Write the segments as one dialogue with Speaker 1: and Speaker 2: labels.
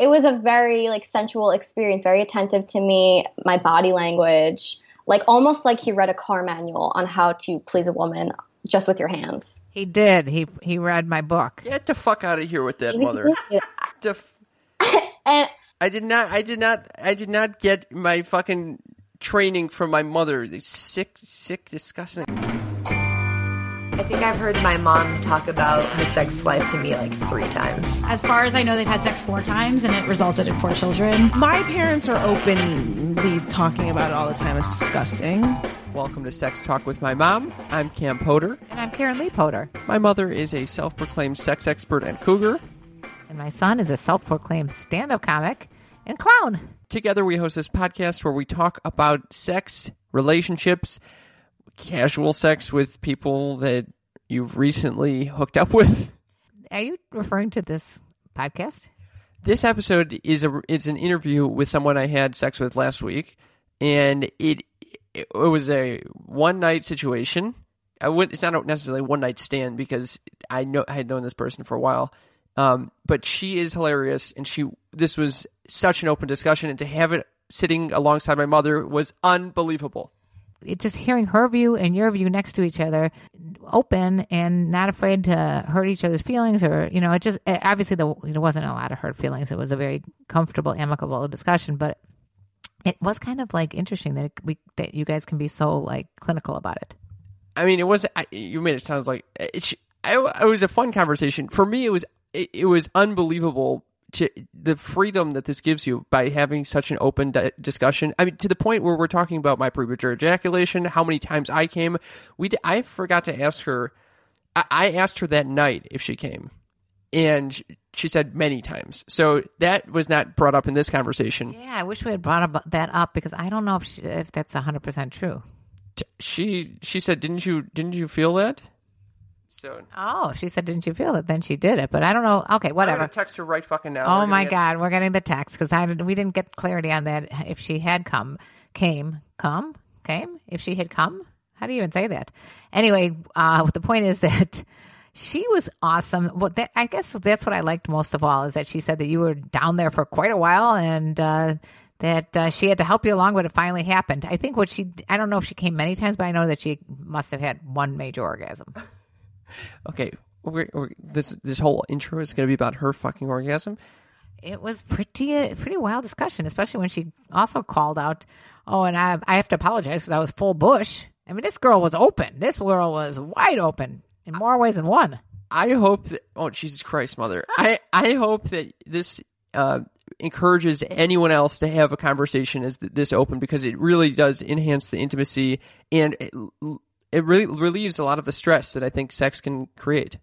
Speaker 1: it was a very like sensual experience, very attentive to me, my body language, like almost like he read a car manual on how to please a woman just with your hands.
Speaker 2: He did. He he read my book.
Speaker 3: Get the fuck out of here with that, mother. The f-
Speaker 1: and
Speaker 3: I did not. I did not. I did not get my fucking training from my mother. These sick, sick, disgusting.
Speaker 4: I think I've heard my mom talk about her sex life to me like three times.
Speaker 5: As far as I know, they've had sex four times and it resulted in four children.
Speaker 6: My parents are openly talking about it all the time. It's disgusting.
Speaker 3: Welcome to Sex Talk with my mom. I'm Cam Potter.
Speaker 2: And I'm Karen Lee Potter.
Speaker 3: My mother is a self-proclaimed sex expert and cougar.
Speaker 2: And my son is a self proclaimed stand up comic and clown.
Speaker 3: Together, we host this podcast where we talk about sex, relationships, casual sex with people that you've recently hooked up with.
Speaker 2: Are you referring to this podcast?
Speaker 3: This episode is a is an interview with someone I had sex with last week, and it it was a one night situation. I would it's not necessarily a one night stand because I know I had known this person for a while. Um, but she is hilarious, and she this was such an open discussion, and to have it sitting alongside my mother was unbelievable.
Speaker 2: It, just hearing her view and your view next to each other, open and not afraid to hurt each other's feelings, or you know, it just eh, it, obviously there there wasn't a lot of hurt feelings. It was a very comfortable, amicable discussion, but it was kind of like interesting that it, we that you guys can be so like clinical about it.
Speaker 3: I mean, it was I, you made it sounds like eh, it, I, it was a fun conversation for me. It was it, it was unbelievable to the freedom that this gives you by having such an open di- discussion. I mean, to the point where we're talking about my premature ejaculation, how many times I came. We d- I forgot to ask her. I, I asked her that night if she came, and she said many times. So that was not brought up in this conversation.
Speaker 2: Yeah, I wish we had brought up, that up because I don't know if she, if that's hundred percent true.
Speaker 3: T- She she said, "Didn't you didn't you feel that?" So
Speaker 2: Oh, she said, "Didn't you feel it?" Then she did it, but I don't know. Okay,
Speaker 3: I'm
Speaker 2: whatever.
Speaker 3: gonna text her right fucking now.
Speaker 2: Oh
Speaker 3: We're
Speaker 2: my
Speaker 3: gonna
Speaker 2: God, we're getting the text because I we didn't get clarity on that. If she had come, came, come, came. If she had come, how do you even say that? Anyway, uh, the point is that she was awesome. What that, I guess that's what I liked most of all is that she said that you were down there for quite a while and. Uh, that uh, she had to help you along when it finally happened. I think what she, I don't know if she came many times, but I know that she must have had one major orgasm.
Speaker 3: Okay, we're, we're, this this whole intro is going to be about her fucking orgasm.
Speaker 2: it was pretty uh, pretty wild discussion, especially when she also called out, "Oh, and I I have to apologize because I was full bush." I mean, this girl was open. This girl was wide open in more ways than one.
Speaker 3: I hope that. Oh Jesus Christ, mother! I I hope that this uh, encourages anyone else to have a conversation as th- this open because it really does enhance the intimacy and it, really relieves a lot of the stress that I think sex can create.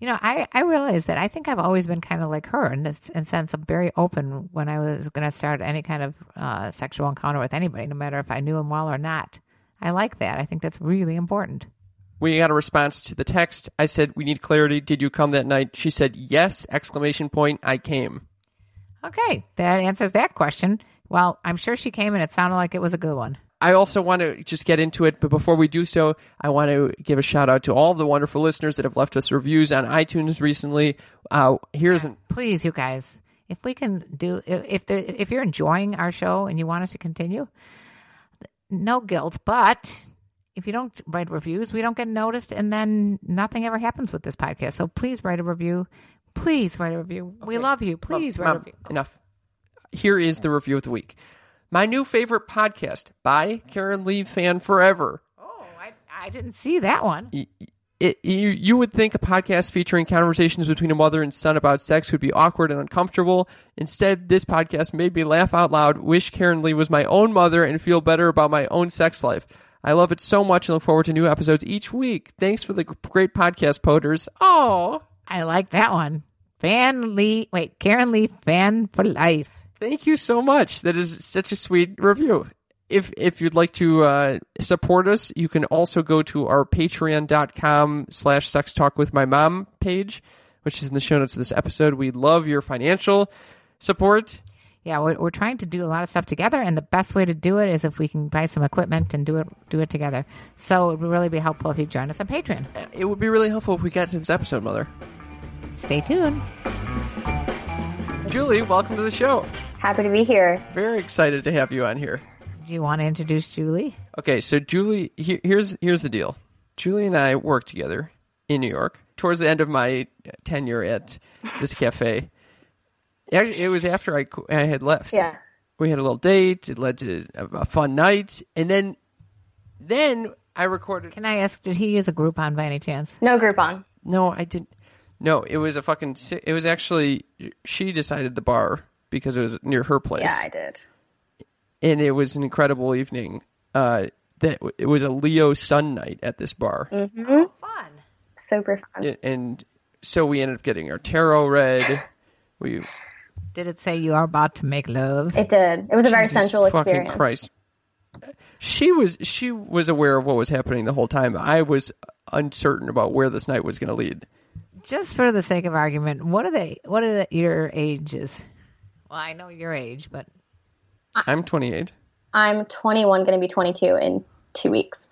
Speaker 2: You know, I I realize that I think I've always been kind of like her in this in sense of very open when I was going to start any kind of uh, sexual encounter with anybody, no matter if I knew him well or not. I like that. I think that's really important.
Speaker 3: We got a response to the text. I said, "We need clarity. Did you come that night?" She said, "Yes!" Exclamation point. I came.
Speaker 2: Okay, that answers that question. Well, I'm sure she came and it sounded like it was a good one.
Speaker 3: I also want to just get into it, but before we do so, I want to give a shout out to all the wonderful listeners that have left us reviews on iTunes recently. Uh, here's an,
Speaker 2: please you guys. If we can do if if, the, if you're enjoying our show and you want us to continue no guilt but if you don't write reviews we don't get noticed and then nothing ever happens with this podcast. So please write a review. Please write a review. We love you. Please write a review.
Speaker 3: Enough. Here is the review of the week. My new favorite podcast by Karen Lee Fan Forever.
Speaker 2: oh I, I didn't see that one
Speaker 3: It, you, you would think a podcast featuring conversations between a mother and son about sex would be awkward and uncomfortable. Instead, this podcast made me laugh out loud, wish Karen Lee was my own mother, and feel better about my own sex life. I love it so much and look forward to new episodes each week. Thanks for the great podcast, Potters. Oh,
Speaker 2: i like that one fan lee wait karen lee fan for life
Speaker 3: Thank you so much. That is such a sweet review. If if you'd like to uh, support us, you can also go to our patreon.com slash sex talk with my mom page, which is in the show notes of this episode. We love your financial support.
Speaker 2: yeah we're, we're trying to do a lot of stuff together and the best way to do it is if we can buy some equipment and do it do it together so it would really be helpful if you join us on patreon
Speaker 3: It would be really helpful if we got to this episode, Mother.
Speaker 2: stay tuned
Speaker 3: Julie, welcome to the show.
Speaker 1: Happy to be here.
Speaker 3: Very excited to have you on here.
Speaker 2: Do you want to introduce Julie?
Speaker 3: Okay, so Julie, he- here's here's the deal. Julie and I worked together in New York towards the end of my tenure at this cafe. Actually, it was after I I had left.
Speaker 1: Yeah.
Speaker 3: we had a little date. It led to a, a fun night, and then then I recorded.
Speaker 2: Can I ask, did he use a Groupon by any chance?
Speaker 1: No Groupon.
Speaker 3: No, I didn't. No, it was a fucking. It was actually she decided the bar because it was near her place.
Speaker 1: Yeah, I did.
Speaker 3: and it was an incredible evening. Uh, that it was a Leo Sun night at this bar,
Speaker 2: Fun.
Speaker 1: Super fun.
Speaker 3: and, and so we ended up getting our tarot read. We
Speaker 2: Did it say you are about to make love?
Speaker 1: It did. It was a very
Speaker 3: Jesus
Speaker 1: sensual
Speaker 3: fucking
Speaker 1: experience.
Speaker 3: Christ. She was she was aware of what was happening the whole time. I was uncertain about where this night was going to lead.
Speaker 2: Just for the sake of argument, what are they? What are the, your ages? Well, I know your age, but
Speaker 3: I'm 28,
Speaker 1: I'm 21, going to be 22 in two weeks.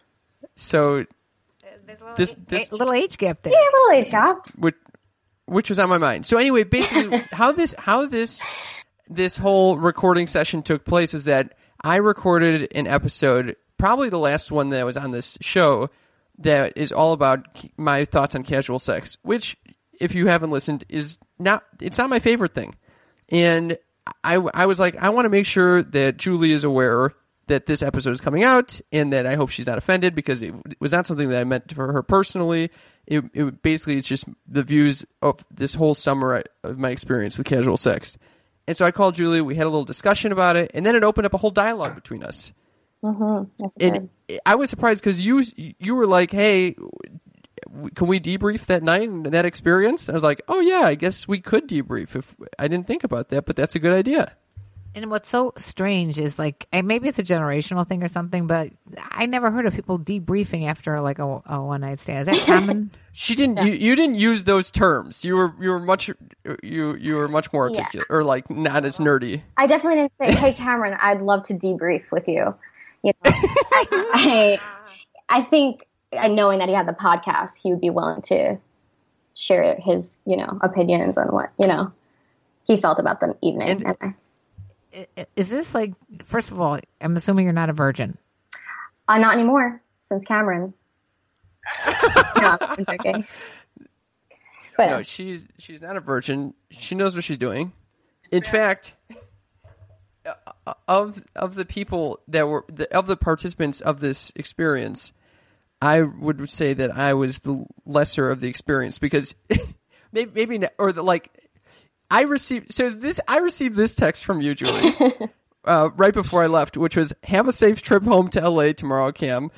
Speaker 3: so uh, this
Speaker 2: this little age gap there.
Speaker 1: Yeah, little age gap.
Speaker 3: which which was on my mind. So anyway, basically how this how this this whole recording session took place was that I recorded an episode, probably the last one that was on this show, that is all about my thoughts on casual sex, which if you haven't listened is not it's not my favorite thing. And I I was like I want to make sure that Julie is aware that this episode is coming out and that I hope she's not offended because it was not something that I meant for her personally. It, it basically it's just the views of this whole summer of my experience with casual sex. And so I called Julie. We had a little discussion about it, and then it opened up a whole dialogue between us.
Speaker 1: Mm-hmm. Yes, did.
Speaker 3: And I was surprised because you you were like, "Hey, can we debrief that night and that experience?" And I was like, "Oh yeah, I guess we could debrief." If I didn't think about that, but that's a good idea.
Speaker 2: And what's so strange is like, and maybe it's a generational thing or something, but I never heard of people debriefing after like a, a one night stand. Is that common?
Speaker 3: She didn't. You, you didn't use those terms. You were you were much you you were much more
Speaker 1: Yeah.
Speaker 3: articulate or like not as nerdy.
Speaker 1: I definitely didn't say, "Hey, Cameron, I'd love to debrief with you." You know, I, I, I think, uh, knowing that he had the podcast, he would be willing to share his, you know, opinions on what you know he felt about the evening.
Speaker 3: And-
Speaker 1: And I,
Speaker 2: I- Is this like, first of all, I'm assuming you're not a virgin.
Speaker 1: uh, not anymore since Cameron. no, I'm joking. But
Speaker 3: No, she's she's not a virgin. She knows what she's doing. In fact, uh, of of the people that were the, of the participants of this experience, I would say that I was the lesser of the experience because maybe maybe not, or the like. I received so this I received this text from you, Julie, uh, right before I left, which was "Have a safe trip home to LA tomorrow, Cam.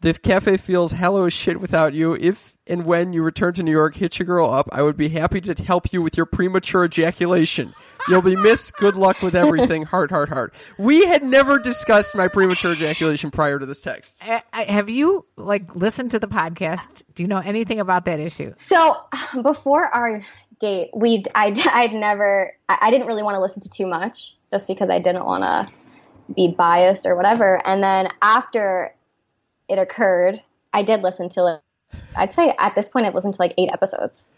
Speaker 3: The cafe feels hello as shit without you. If and when you return to New York, hit your girl up. I would be happy to help you with your premature ejaculation. You'll be missed. Good luck with everything. Heart, heart, heart. We had never discussed my premature ejaculation prior to this text.
Speaker 2: I, I, have you like listened to the podcast? Do you know anything about that issue?
Speaker 1: So before our date, we I I'd never I, I didn't really want to listen to too much just because I didn't want to be biased or whatever. And then after it occurred, I did listen to it. I'd say at this point I've listened to like eight episodes.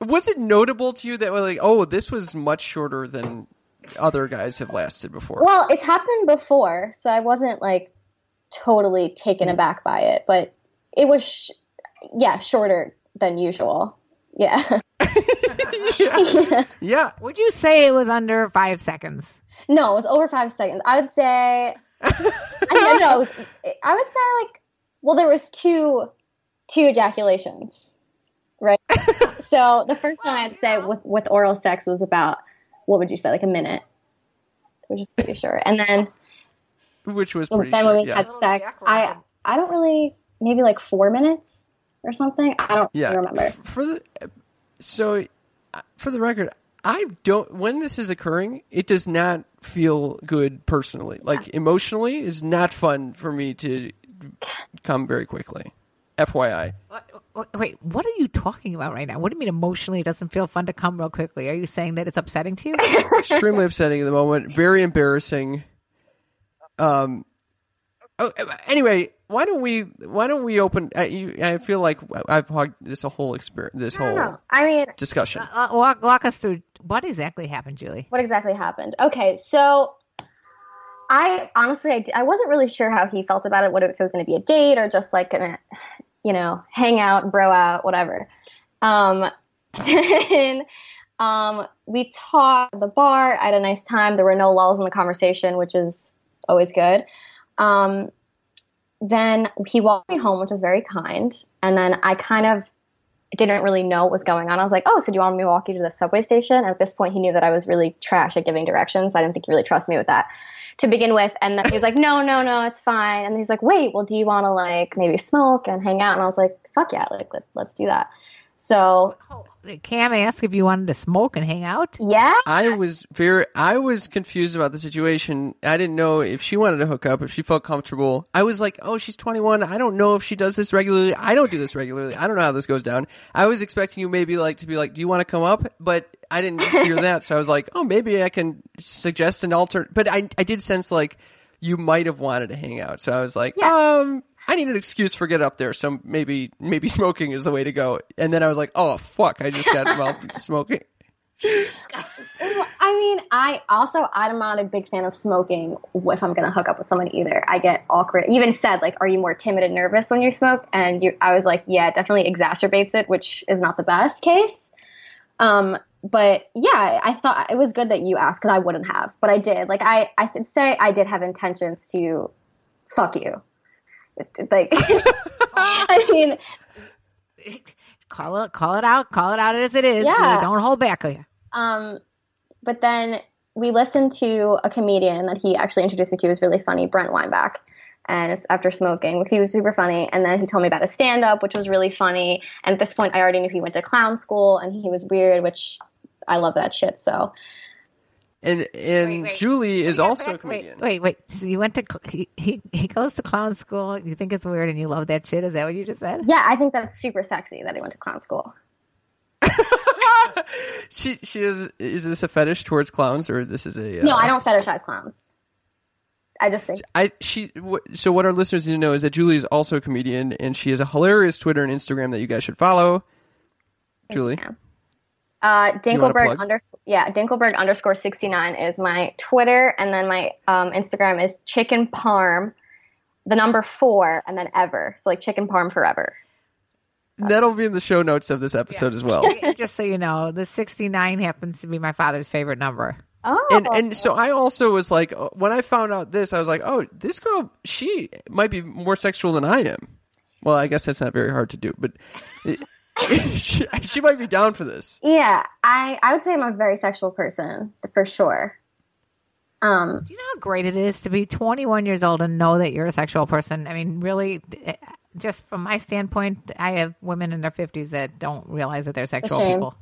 Speaker 3: Was it notable to you that like, oh, this was much shorter than other guys have lasted before?
Speaker 1: Well, it's happened before, so I wasn't like totally taken aback by it, but it was sh- yeah shorter than usual. Yeah.
Speaker 3: yeah.
Speaker 2: Would you say it was under five seconds?
Speaker 1: No, it was over five seconds. I would say. I don't know. It was, I would say like, well, there was two, two ejaculations, right? so the first one I'd say with with oral sex was about what would you say like a minute, which is pretty short. And then
Speaker 3: Which was pretty
Speaker 1: then
Speaker 3: short,
Speaker 1: when we
Speaker 3: yeah.
Speaker 1: had sex, I I don't really maybe like four minutes or something. I don't
Speaker 3: yeah.
Speaker 1: remember.
Speaker 3: For the so uh, for the record, I don't when this is occurring, it does not feel good personally. Like emotionally is not fun for me to come very quickly. FYI.
Speaker 2: Wait, Wait, what are you talking about right now? What do you mean emotionally it doesn't feel fun to come real quickly? Are you saying that it's upsetting to you?
Speaker 3: Extremely upsetting at the moment, very embarrassing. Um oh, anyway, why don't we why don't we open? I, you, I feel like I've hogged this whole experience, this
Speaker 1: I
Speaker 3: whole
Speaker 1: know. I mean,
Speaker 3: discussion.
Speaker 2: Uh, walk, walk us through what exactly happened, Julie.
Speaker 1: what exactly happened? Okay, so I honestly, I wasn't really sure how he felt about it. What if it was going to be a date or just like gonna, you know, hang out, bro out, whatever. Um, then um, we talked at the bar. I had a nice time. There were no lulls in the conversation, which is always good. Um, then he walked me home, which was very kind. And then I kind of didn't really know what was going on. I was like, "Oh, so do you want me to walk you to the subway station?" And at this point, he knew that I was really trash at giving directions. I didn't think he really trusted me with that to begin with. And then he was like, "No, no, no, it's fine." And he's like, "Wait, well, do you want to like maybe smoke and hang out?" And I was like, "Fuck yeah, like let, let's do that." So
Speaker 2: Cam asked if you wanted to smoke and hang out.
Speaker 1: yeah,
Speaker 3: I was very, I was confused about the situation. I didn't know if she wanted to hook up, if she felt comfortable. I was like, oh, she's 21. I don't know if she does this regularly. I don't do this regularly. I don't know how this goes down. I was expecting you maybe like to be like, do you want to come up? But I didn't hear that. So I was like, oh, maybe I can suggest an alter. But I, I did sense like you might have wanted to hang out. So I was like,
Speaker 1: Yeah.
Speaker 3: um, I need an excuse for get up there. So maybe, maybe smoking is the way to go. And then I was like, oh, fuck. I just got involved in smoking.
Speaker 1: I mean, I also I'm not a big fan of smoking if I'm gonna hook up with someone either. I get awkward. Even said like, "Are you more timid and nervous when you smoke?" And you, I was like, "Yeah, definitely exacerbates it," which is not the best case. Um, but yeah, I thought it was good that you asked because I wouldn't have, but I did. Like, I I say I did have intentions to fuck you. Like, I mean,
Speaker 2: Call it, call it out, call it out as it is.
Speaker 1: Yeah.
Speaker 2: Don't hold back. here.
Speaker 1: Um, but then we listened to a comedian that he actually introduced me to. It was really funny, Brent Weinbach. And it's after smoking, he was super funny. And then he told me about his stand up, which was really funny. And at this point, I already knew he went to clown school and he was weird, which I love that shit. So
Speaker 3: And and
Speaker 2: wait.
Speaker 3: Julie is
Speaker 2: Yeah,
Speaker 3: also a comedian.
Speaker 2: Wait, wait, wait. So you went to he, he he goes to clown school. You think it's weird, and you love that shit. Is that what you just said?
Speaker 1: yeah, I think that's super sexy that he went to clown school.
Speaker 3: She she is is this a fetish towards clowns or this is a uh,
Speaker 1: No, I don't fetishize clowns. I just think
Speaker 3: I she wh- so what our listeners need to know is that Julie is also a comedian and she has a hilarious Twitter and Instagram that you guys should follow. Julie,
Speaker 1: Uh,
Speaker 3: you wanna
Speaker 1: Dinkelberg underscore yeah Dinkelberg underscore sixty nine is my Twitter, and then my um, Instagram is chicken parm, the number four, and then ever. So like chicken parm forever.
Speaker 3: that'll be in the show notes of this episode as well.
Speaker 2: Just so you know, the sixty nine happens to be my father's favorite number.
Speaker 1: Oh,
Speaker 3: And and so I also was like uh, when I found out this I was like, "Oh, this girl she might be more sexual than I am." Well, I guess that's not very hard to do, but it, she, she might be down for this.
Speaker 1: yeah, I I would say I'm a very sexual person for sure. Um,
Speaker 2: Do you know how great it is to be 21 years old and know that you're a sexual person? I mean, really, eh, just from my standpoint, I have women in their 50s that don't realize that they're sexual people.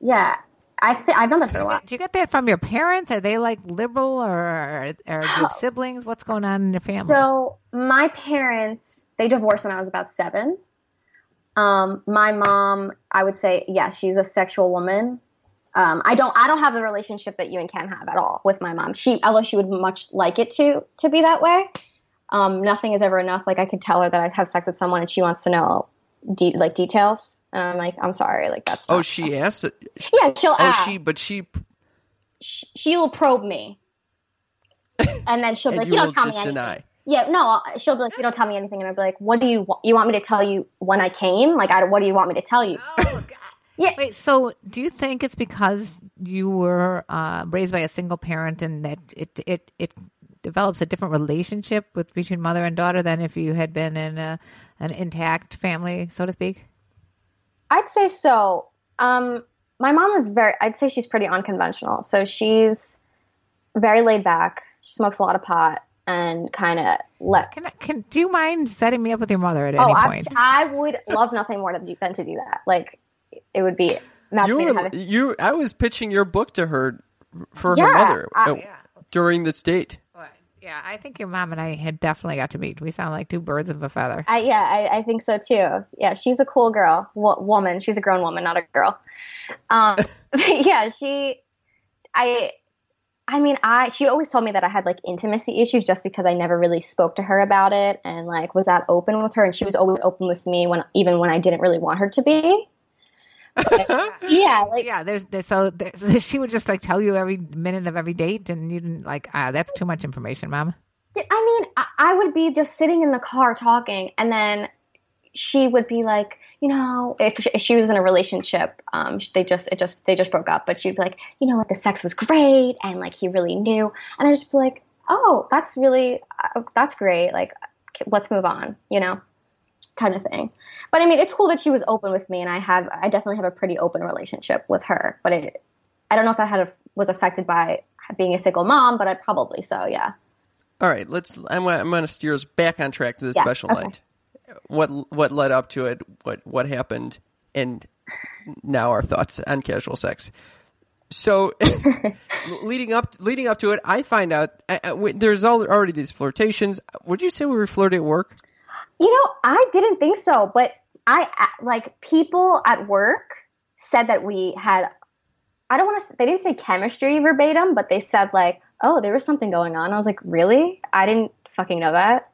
Speaker 1: yeah, I th- I've done that for a while.
Speaker 2: Do you get that from your parents? Are they like liberal or are good siblings? What's going on in your family?
Speaker 1: So my parents they divorced when I was about seven. Um, my mom, I would say, yeah, she's a sexual woman. Um, I don't, I don't have the relationship that you and Cam have at all with my mom. She, although she would much like it to to be that way. Um, nothing is ever enough. Like I could tell her that I have sex with someone and she wants to know, de- like details, and I'm like, I'm sorry, like that's.
Speaker 3: Oh, she asked. She,
Speaker 1: yeah, she'll
Speaker 3: oh,
Speaker 1: ask.
Speaker 3: she. But she.
Speaker 1: She'll probe me, and then she'll be
Speaker 3: And
Speaker 1: like,
Speaker 3: you
Speaker 1: "You
Speaker 3: will
Speaker 1: don't tell me anything."
Speaker 3: deny.
Speaker 1: Yeah, no, she'll be like, "You don't tell me anything," and I'll be like, "What do you wa- you want me to tell you when I came? Like, I, what do you want me to tell you?"
Speaker 2: Wait, so do you think it's because you were uh, raised by a single parent and that it it it develops a different relationship with between mother and daughter than if you had been in a, an intact family, so to speak?
Speaker 1: I'd say so. Um, my mom is very. I'd say she's pretty unconventional. So she's very laid back. She smokes a lot of pot and kind of let.
Speaker 2: Can I, can do you mind setting me up with your mother at
Speaker 1: Oh,
Speaker 2: any
Speaker 1: I,
Speaker 2: point?
Speaker 1: I would love nothing more than, than to do that. Like, it would be match
Speaker 3: You
Speaker 1: made in
Speaker 3: were
Speaker 1: heaven.
Speaker 3: you. I was pitching your book to her for her mother
Speaker 1: I-
Speaker 3: uh, during this date.
Speaker 2: Yeah, I think your mom and I had definitely got to meet. We sound like two birds of a feather.
Speaker 1: I, yeah, I, I think so too. Yeah, she's a cool girl, wo- woman. She's a grown woman, not a girl. Um, but yeah, she, I, I mean, I she always told me that I had like intimacy issues just because I never really spoke to her about it and like was that open with her, and she was always open with me when even when I didn't really want her to be. But, yeah, like
Speaker 2: Yeah, there's, there's so there's, she would just like tell you every minute of every date, and you didn't like ah, that's too much information, mom.
Speaker 1: I mean, I, I would be just sitting in the car talking, and then she would be like, you know, if she, if she was in a relationship, um, they just it just they just broke up, but she'd be like, you know, like the sex was great, and like he really knew, and I just be like, oh, that's really uh, that's great, like let's move on, you know, kind of thing. But I mean, it's cool that she was open with me, and I have I definitely have a pretty open relationship with her, but it I don't know if that had a, was affected by being a single mom, but I probably so, yeah.
Speaker 3: All right, let's. I'm, I'm going to steer us back on track to the
Speaker 1: Yeah,
Speaker 3: special
Speaker 1: okay.
Speaker 3: night. What what led up to it? What what happened? And now our thoughts on casual sex. So, leading up leading up to it, I find out uh, uh, there's al- already these flirtations. Would you say we were flirting at work?
Speaker 1: You know, I didn't think so, but I like people at work said that we had. I don't want to. They didn't say chemistry verbatim, but they said like, "Oh, there was something going on." I was like, "Really? I didn't fucking know that."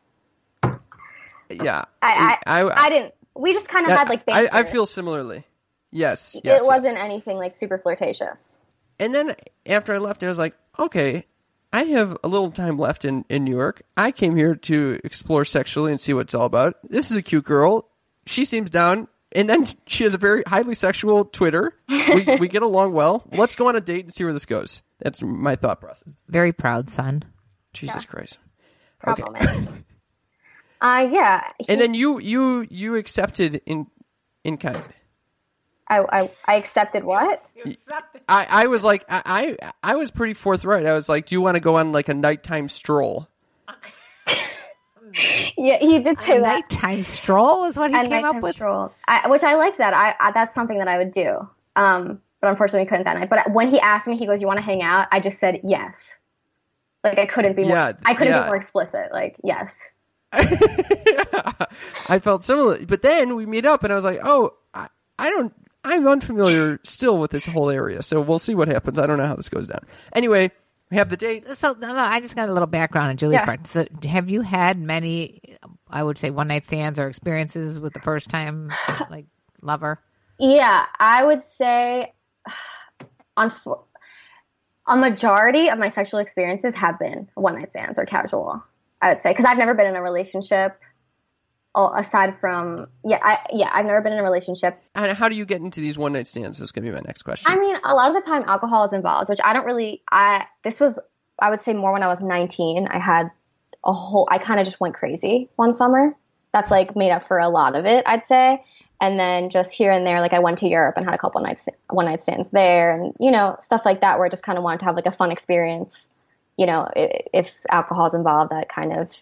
Speaker 3: Uh, yeah,
Speaker 1: I I, mm, I, didn't. We just kind of had like
Speaker 3: I,
Speaker 1: banter.
Speaker 3: I feel similarly. Yes, yes,
Speaker 1: it wasn't anything like super flirtatious.
Speaker 3: And then after I left, I was like, okay, I have a little time left in, in New York. I came here to explore sexually and see what it's all about. This is a cute girl. She seems down. And then she has a very highly sexual Twitter. We, we get along well. Let's go on a date and see where this goes. That's my thought process.
Speaker 2: Very proud son.
Speaker 3: Jesus Christ. Okay.
Speaker 1: Problematic. uh, yeah. he-
Speaker 3: And then you you you accepted in in kind.
Speaker 1: I, I I accepted what?
Speaker 3: I, I was like I, I I was pretty forthright. I was like, do you want to go on like a nighttime stroll?
Speaker 1: Yeah, he did say
Speaker 2: A
Speaker 1: that.
Speaker 2: nighttime stroll is what he
Speaker 1: a
Speaker 2: came
Speaker 1: nighttime
Speaker 2: up with.
Speaker 1: stroll, I, which I liked that. I, I that's something that I would do. Um, but unfortunately, we couldn't that night. But when he asked me, he goes, "You want to hang out?" I just said yes. Like I couldn't be more.
Speaker 3: Yeah,
Speaker 1: I couldn't
Speaker 3: yeah.
Speaker 1: be more explicit. Like yes.
Speaker 3: I felt similar, but then we meet up, and I was like, "Oh, I, I don't, I'm unfamiliar still with this whole area, so we'll see what happens. I don't know how this goes down." Anyway, we have the date.
Speaker 2: So no, no, I just got a little background on Julie's
Speaker 1: Yeah.
Speaker 2: part. So have you had many, I would say, one night stands or experiences with the first time like lover?
Speaker 1: Yeah, I would say on a majority of my sexual experiences have been one night stands or casual. I would say because I've never been in a relationship. Aside from yeah, I yeah, I've never been in a relationship
Speaker 3: And how do you get into these one night stands? That's gonna be my next question.
Speaker 1: I mean, a lot of the time alcohol is involved, which I don't really. I this was I would say more when I was 19. I had a whole. I kind of just went crazy one summer. That's like made up for a lot of it, I'd say. And then just here and there, like I went to Europe and had a couple nights one night stands there, and you know stuff like that, where I just kind of wanted to have like a fun experience. You know, if alcohol's involved, that kind of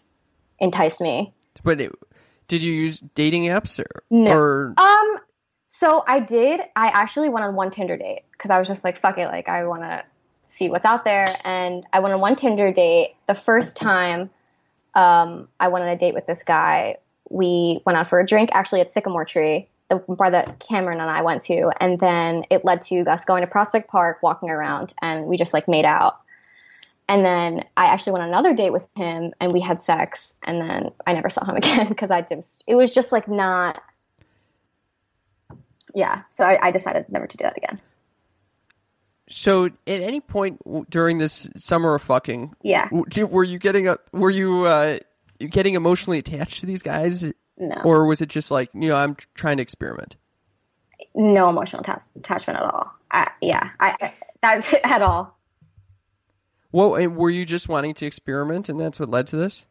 Speaker 1: enticed me.
Speaker 3: but it, did you use dating apps or,
Speaker 1: No.
Speaker 3: or
Speaker 1: Um, so I did. I actually went on one Tinder date because I was just like, fuck it, like I want to see what's out there, and I went on one Tinder date. The first time, um, I went on a date with this guy. We went out for a drink, actually at Sycamore Tree, the bar that Cameron and I went to, and then it led to us going to Prospect Park, walking around, and we just like made out. And then I actually went on another date with him, and we had sex, and then I never saw him again because I just it was just like not yeah so I, I decided never to do that again
Speaker 3: so? At any point during this summer of fucking,
Speaker 1: Yeah.
Speaker 3: were you getting a, were you uh, getting emotionally attached to these guys,
Speaker 1: no
Speaker 3: or was it just like you know I'm trying to experiment?
Speaker 1: no emotional attach- attachment at all I, yeah I, I that's at all
Speaker 3: Well, and were you just wanting to experiment, and that's what led to this?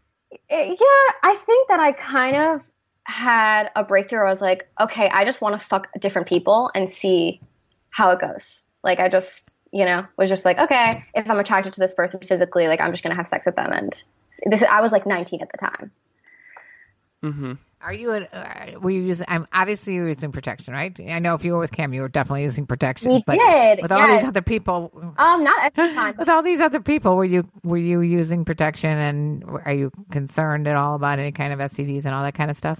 Speaker 1: Eh, yeah i think that i kind of had a breakthrough i was like okay i just want to fuck different people and see how it goes like i just you know was just like okay if i'm attracted to this person physically like i'm just gonna have sex with them and this i was like 19 at the time
Speaker 2: Are you? A, uh, were you using? I'm obviously you're using protection, right? I know if you were with Cam, you were definitely using protection.
Speaker 1: We
Speaker 2: but
Speaker 1: did,
Speaker 2: with all these other people.
Speaker 1: um not every time
Speaker 2: With all these other people, were you were you using protection, and are you concerned at all about any kind of STDs and all that kind of stuff?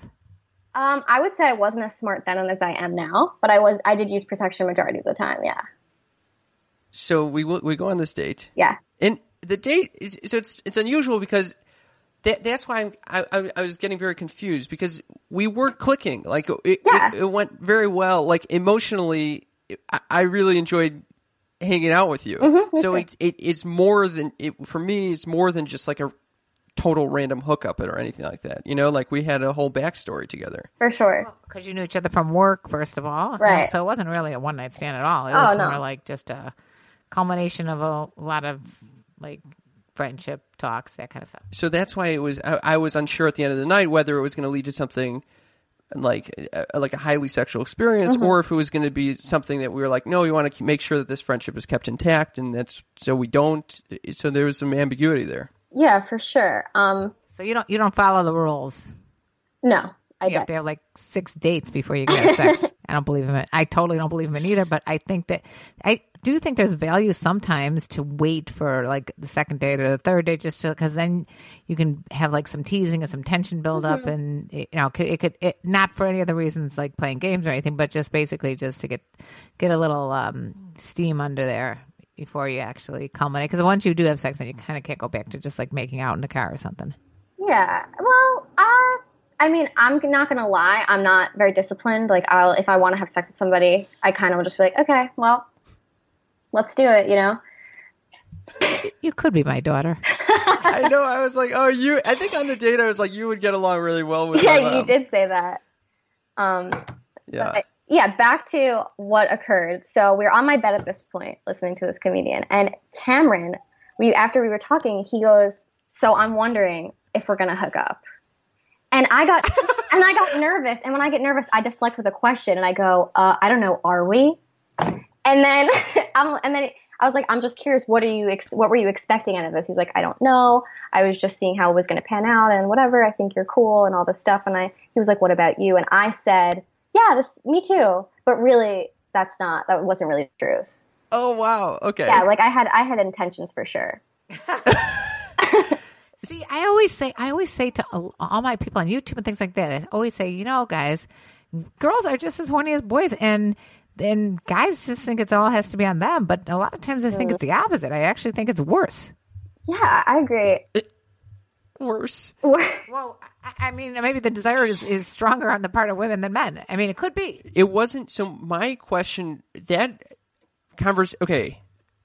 Speaker 1: Um, I would say I wasn't as smart then as I am now, but I was. I did use protection majority of the time. Yeah,
Speaker 3: So we w- we go on this date,
Speaker 1: yeah.
Speaker 3: And the date is so it's it's unusual because that that's why I'm, I, I I was getting very confused because we were clicking like it,
Speaker 1: Yeah.
Speaker 3: it, it went very well like emotionally I, I really enjoyed hanging out with you
Speaker 1: Mm-hmm,
Speaker 3: so it's it, it's more than it for me it's more than just like a total random hookup or anything like that you know like we had a whole backstory together
Speaker 1: For sure.
Speaker 2: Because you knew each other from work, first of all.
Speaker 1: Right.
Speaker 2: So it wasn't really a one night stand at all. It
Speaker 1: Oh,
Speaker 2: was
Speaker 1: no.
Speaker 2: more like just a culmination of a lot of like friendship talks, that kind of stuff.
Speaker 3: so that's why it was I, I was unsure at the end of the night whether it was going to lead to something like uh, like a highly sexual experience
Speaker 1: Mm-hmm.
Speaker 3: or if it was going to be something that we were like no we want to make sure that this friendship is kept intact and that's so we don't so there was some ambiguity there
Speaker 1: Yeah, for sure. Um,
Speaker 2: So you don't you don't follow the rules.
Speaker 1: no, I
Speaker 2: You have to have like six dates before you can have sex. I don't believe in it. I totally don't believe in it either. But I think that I do think there's value sometimes to wait for like the second date or the third date, just to because then you can have like some teasing and some tension build up, and it, you know it could, it could it, not for any other reasons like playing games or anything, but just basically just to get get a little um, steam under there before you actually culminate. Because once you do have sex, then you kind of can't go back to just like making out in the car or something.
Speaker 1: Yeah. Well, uh, I mean, I'm not gonna lie. I'm not very disciplined. Like, I'll if I want to have sex with somebody, I kind of will just be like, okay, well, let's do it. You know.
Speaker 2: You could be my daughter.
Speaker 3: i know i was like oh you i think on the date i was like you would get along really well with
Speaker 1: Yeah,
Speaker 3: my
Speaker 1: you did say that. Um,
Speaker 3: yeah
Speaker 1: yeah, back to what occurred. So we were on my bed at this point, listening to this comedian, and Cameron, we after we were talking, he goes, "So I'm wondering if we're gonna hook up." And I got and I got nervous, and when I get nervous, I deflect with a question, and I go, uh, "I don't know, are we?" And then I'm and then I was like, "I'm just curious. What are you? Ex- what were you expecting out of this?" He's like, "I don't know. I was just seeing how it was gonna pan out, and whatever. I think you're cool, and all this stuff." And I he was like, "What about you?" And I said yeah, this me too. But really, that's not that wasn't really the truth.
Speaker 3: oh wow okay
Speaker 1: Yeah, like I had I had intentions for sure.
Speaker 2: See, I always say, I always say to all all my people on YouTube and things like that, I always say, you know, guys, girls are just as horny as boys, and then guys just think it's all has to be on them. But a lot of times, I think it's the opposite. I actually think it's worse.
Speaker 1: Yeah, I agree.
Speaker 3: worse
Speaker 2: Well, I, I mean, maybe the desire is, is stronger on the part of women than men. I mean, it could be.
Speaker 3: it wasn't so my question that converse okay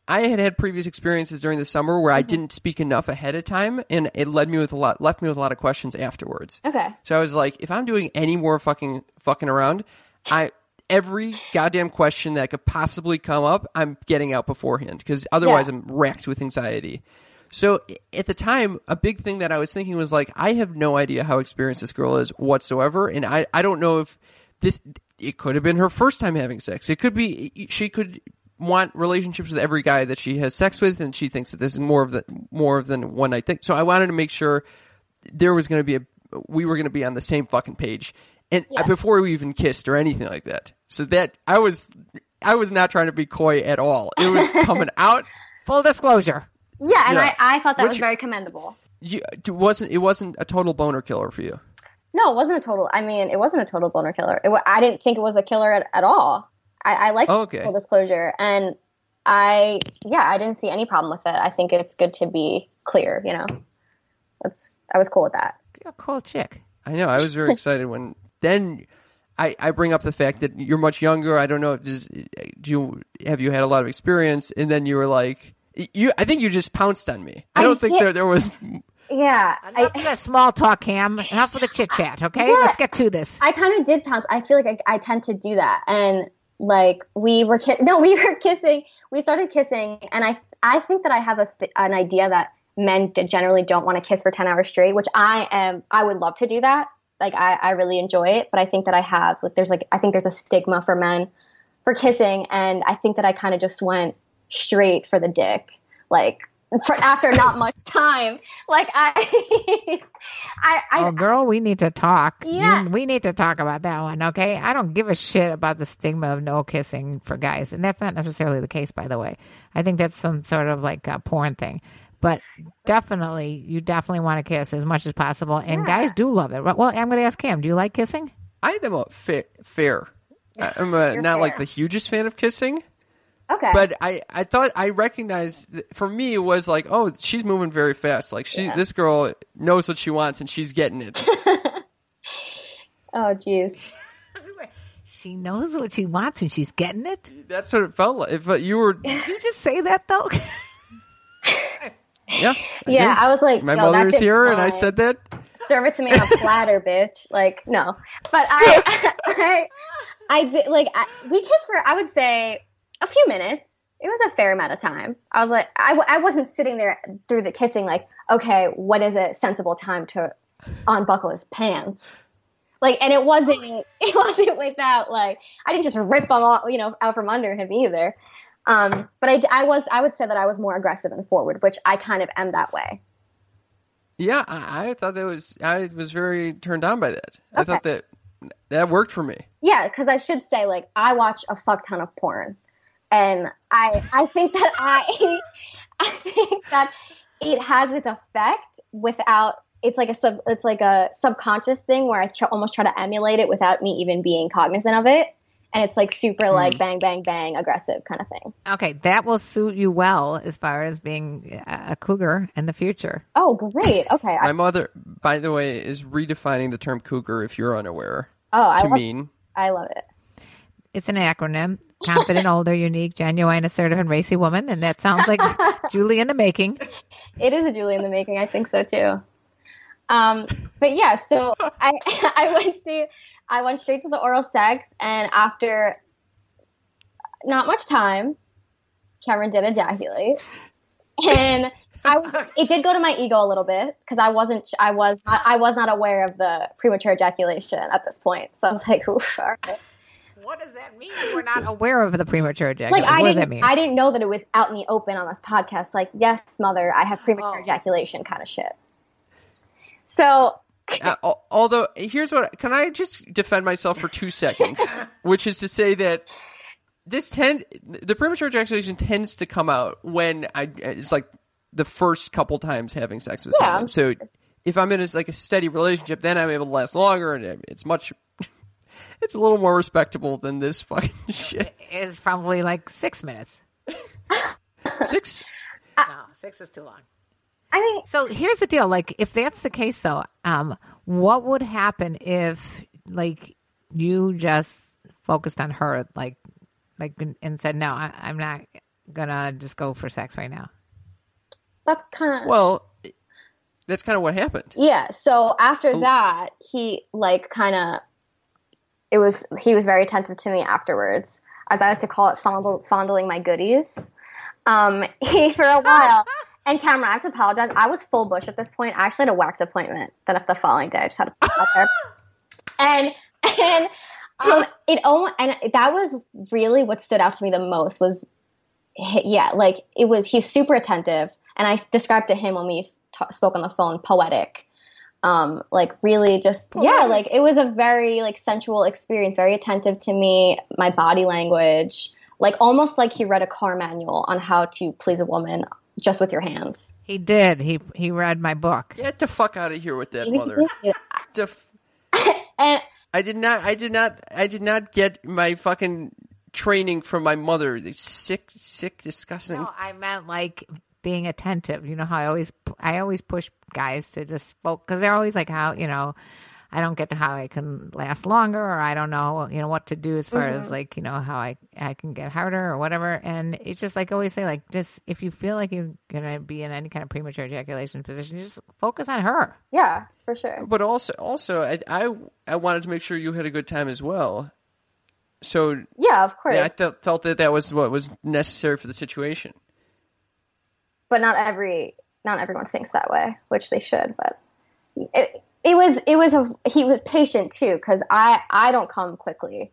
Speaker 3: i had had previous experiences during the summer where i mm-hmm. didn't speak enough ahead of time and it led me with a lot left me with a lot of questions afterwards
Speaker 1: Okay.
Speaker 3: so i was like if i'm doing any more fucking fucking around i every goddamn question that could possibly come up i'm getting out beforehand because otherwise
Speaker 1: Yeah.
Speaker 3: i'm racked with anxiety so at the time, a big thing that I was thinking was like, I have no idea how experienced this girl is whatsoever, and I, I don't know if this it could have been her first time having sex. It could be she could want relationships with every guy that she has sex with, and she thinks that this is more of the more of than one night thing. So I wanted to make sure there was going to be a we were going to be on the same fucking page, and before we even kissed or anything like that. So that I was I was not trying to be coy at all. It was coming out.
Speaker 2: Full disclosure.
Speaker 1: Yeah, and
Speaker 3: Yeah.
Speaker 1: I, I thought that
Speaker 3: Which-
Speaker 1: was very commendable.
Speaker 3: You, it wasn't it wasn't a total boner killer for you?
Speaker 1: No, it wasn't a total. I mean, it wasn't a total boner killer. It, wa- I didn't think it was a killer at, at all. I, I like
Speaker 3: Oh, okay.
Speaker 1: full disclosure, and I yeah, I didn't see any problem with it. I think it's good to be clear. You know, that's I was cool with that.
Speaker 2: You're a cool chick.
Speaker 3: I know. I was very excited when then I, I bring up the fact that you're much younger. I don't know. Does, do you have you had a lot of experience? And then you were like, you. I think you just pounced on me. I
Speaker 1: I
Speaker 3: don't think
Speaker 1: hit-
Speaker 3: there there was.
Speaker 1: Yeah,
Speaker 2: Enough
Speaker 1: I,
Speaker 2: of the small talk, Cam. Enough of the chit chat. Okay,
Speaker 1: Yeah.
Speaker 2: let's get to this.
Speaker 1: I kind of did pounce. I feel like I, I tend to do that, and like we were ki- no, we were kissing. We started kissing, and I I think that I have a an idea that men generally don't want to kiss for ten hours straight, which I am. I would love to do that. Like I I really enjoy it, but I think that I have like there's like I think there's a stigma for men for kissing, and I think that I kind of just went straight for the dick, like. For after not much time, like I, I, I,
Speaker 2: Oh, girl, we need to talk.
Speaker 1: Yeah.
Speaker 2: You- we need to talk about that one, okay? I don't give a shit about the stigma of no kissing for guys. And that's not necessarily the case, by the way. I think that's some sort of like a porn thing. But definitely, you definitely want to kiss as much as possible. And guys do love it. Well, I'm going to ask Cam, do you like kissing?
Speaker 3: I am a fa- fair. I'm a, not like the hugest fan of kissing,
Speaker 1: Okay.
Speaker 3: But I, I thought I recognized for me it was like, oh, she's moving very fast. Like she,
Speaker 1: Yeah.
Speaker 3: this girl knows what she wants and she's getting it.
Speaker 1: oh, jeez.
Speaker 2: She knows what she wants and she's getting it.
Speaker 3: That's what it felt like. If uh, you were,
Speaker 2: Did you just say that though?
Speaker 3: yeah, I
Speaker 1: Yeah,
Speaker 3: did.
Speaker 1: I was like,
Speaker 3: My
Speaker 1: yo,
Speaker 3: mother was
Speaker 1: didn't
Speaker 3: here and I said that.
Speaker 1: serve it to me on a platter, bitch. Like, no. But I, I, I did, like, I, we kissed for, I would say, a few minutes. It was a fair amount of time. I was like, I, w- I wasn't sitting there through the kissing, like, okay, what is a sensible time to unbuckle his pants? Like, and it wasn't, it wasn't without, like, I didn't just rip them all, you know, out from under him either. Um, but I, I was, I would say that I was more aggressive and forward, which I kind of am that way.
Speaker 3: Yeah, I, I thought that was. I was very turned on by that. I thought that that worked for me.
Speaker 1: Yeah, because I should say, like, I watch a fuck ton of porn, and I I think that I I think that it has its effect without. It's like a sub. It's like a subconscious thing where I tr- almost try to emulate it without me even being cognizant of it, and it's like super hmm. like bang bang bang aggressive kind of thing.
Speaker 2: okay, that will suit you well as far as being a a cougar in the future.
Speaker 1: Oh, great. Okay.
Speaker 3: My
Speaker 1: I,
Speaker 3: mother, by the way, is redefining the term cougar. If you're unaware,
Speaker 1: oh, I
Speaker 3: to
Speaker 1: love,
Speaker 3: mean
Speaker 1: I love it.
Speaker 2: It's an acronym: confident, older, unique, genuine, assertive, and racy woman. And that sounds like Julie in the making.
Speaker 1: It is a Julie in the making. I think so too. Um, but yeah, so I I went to I went straight to the oral sex, and after not much time, Cameron did ejaculate, and I was, it did go to my ego a little bit because I wasn't I was not I was not aware of the premature ejaculation at this point, so I was like, Oof, all right.
Speaker 2: What does that mean? We're not aware of the premature ejaculation.
Speaker 1: like I
Speaker 2: what does that
Speaker 1: didn't
Speaker 2: mean?
Speaker 1: I didn't know that it was out in the open on this podcast. Like, yes, mother, I have premature
Speaker 2: Oh.
Speaker 1: ejaculation kind of shit. So
Speaker 3: Uh, although, here's what can I just defend myself for two seconds, which is to say that this tend the premature ejaculation tends to come out when I it's like the first couple times having sex with
Speaker 1: Yeah.
Speaker 3: someone. So if I'm in a, like a steady relationship, then I'm able to last longer, and it's much. It's a little more respectable than this fucking shit.
Speaker 2: It's probably like six minutes.
Speaker 3: Six.
Speaker 2: No, six is too long.
Speaker 1: I mean,
Speaker 2: So here's the deal. Like, if that's the case, though, um, what would happen if, like, you just focused on her, like, like, and- and said, "No, I, I'm not gonna just go for sex right now."
Speaker 1: that's kind of
Speaker 3: Well, that's kind of what happened.
Speaker 1: yeah. So after
Speaker 3: Oh.
Speaker 1: that, he like kind of it was he was very attentive to me afterwards, as I like to call it, fondle, fondling my goodies. Um, he for a while. And Cameron, I have to apologize. I was full bush at this point. I actually had a wax appointment that the following day. I just had to put it out there. And and um, it almost and that was really what stood out to me the most was yeah, like it was he's super attentive, and I described to him when we t- spoke on the phone poetic. Um, like really just yeah, like it was a very like sensual experience, very attentive to me, my body language, like almost like he read a car manual on how to please a woman just with your hands.
Speaker 2: He did. He he read my book.
Speaker 3: Get the fuck out of here with that, mother. Def-
Speaker 1: and
Speaker 3: I did not. I did not. I did not get my fucking training from my mother. The sick, sick, disgusting.
Speaker 2: No, I meant like being attentive. You know how I always I always push guys to just focus because they're always like how you know I don't get to how I can last longer or I don't know you know what to do as far as mm-hmm. like you know how I I can get harder or whatever. And it's just like I always say like just if you feel like you're gonna be in any kind of premature ejaculation position, just focus on her.
Speaker 1: yeah, for sure.
Speaker 3: But also, also, I, I, I wanted to make sure you had a good time as well. So
Speaker 1: Yeah, of course.
Speaker 3: yeah, I felt felt that that was what was necessary for the situation.
Speaker 1: But not every not everyone thinks that way, which they should. But it, it was it was a he was patient too because I I don't come quickly,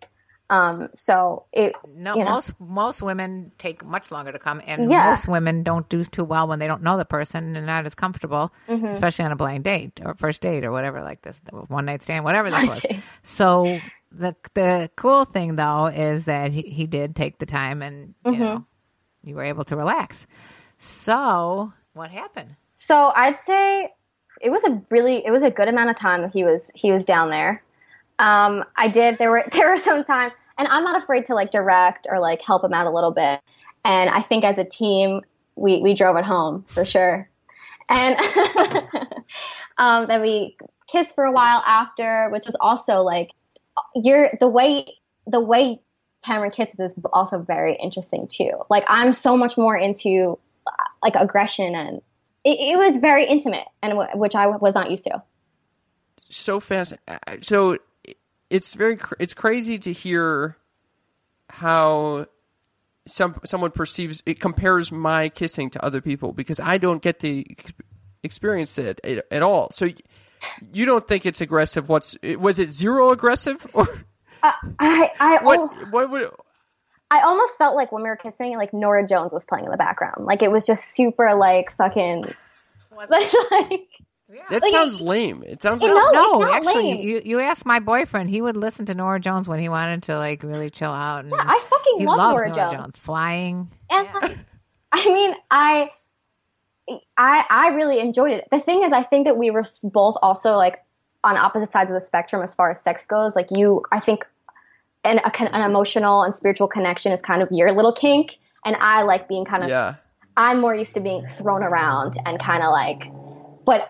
Speaker 1: um. So it
Speaker 2: No,
Speaker 1: you know.
Speaker 2: most most women take much longer to come, and
Speaker 1: Yeah.
Speaker 2: most women don't do too well when they don't know the person and not as comfortable,
Speaker 1: Mm-hmm.
Speaker 2: especially on a blind date or first date or whatever like this, one night stand, whatever this was. So the the cool thing though is that he, he did take the time, and
Speaker 1: Mm-hmm.
Speaker 2: you know you were able to relax. So what happened?
Speaker 1: so I'd say it was a really it was a good amount of time that he was he was down there. Um, I did there were there were some times, and I'm not afraid to like direct or like help him out a little bit. and I think as a team we we drove it home for sure. And um, then we kissed for a while after, which was also like you're the way the way Cameron kisses is also very interesting too. Like I'm so much more into like aggression and it, it was very intimate and w- which I was not used to.
Speaker 3: so fast. Uh, so it's very cr- it's crazy to hear how some someone perceives it compares my kissing to other people because I don't get the ex- experience it at, all. So you don't think it's aggressive? What's was it zero aggressive or uh,
Speaker 1: I I
Speaker 3: what?
Speaker 1: al-
Speaker 3: What would?
Speaker 1: I almost felt like when we were kissing, like Norah Jones was playing in the background. Like it was just super like fucking. like,
Speaker 3: That
Speaker 1: Like,
Speaker 3: sounds lame. It sounds
Speaker 1: You
Speaker 3: like
Speaker 1: know,
Speaker 2: no,
Speaker 1: it's not
Speaker 2: actually,
Speaker 1: lame.
Speaker 2: you you asked my boyfriend. He would listen to Norah Jones when he wanted to like really chill out. And
Speaker 1: I fucking
Speaker 2: he
Speaker 1: love
Speaker 2: loves
Speaker 1: Norah Jones.
Speaker 2: Flying.
Speaker 1: and like, I mean, I, I, I really enjoyed it. The thing is, I think that we were both also like on opposite sides of the spectrum as far as sex goes. Like you, I think, an, a, an emotional and spiritual connection is kind of your little kink, and I like being kind of.
Speaker 3: yeah.
Speaker 1: I'm more used to being thrown around and kind of like, but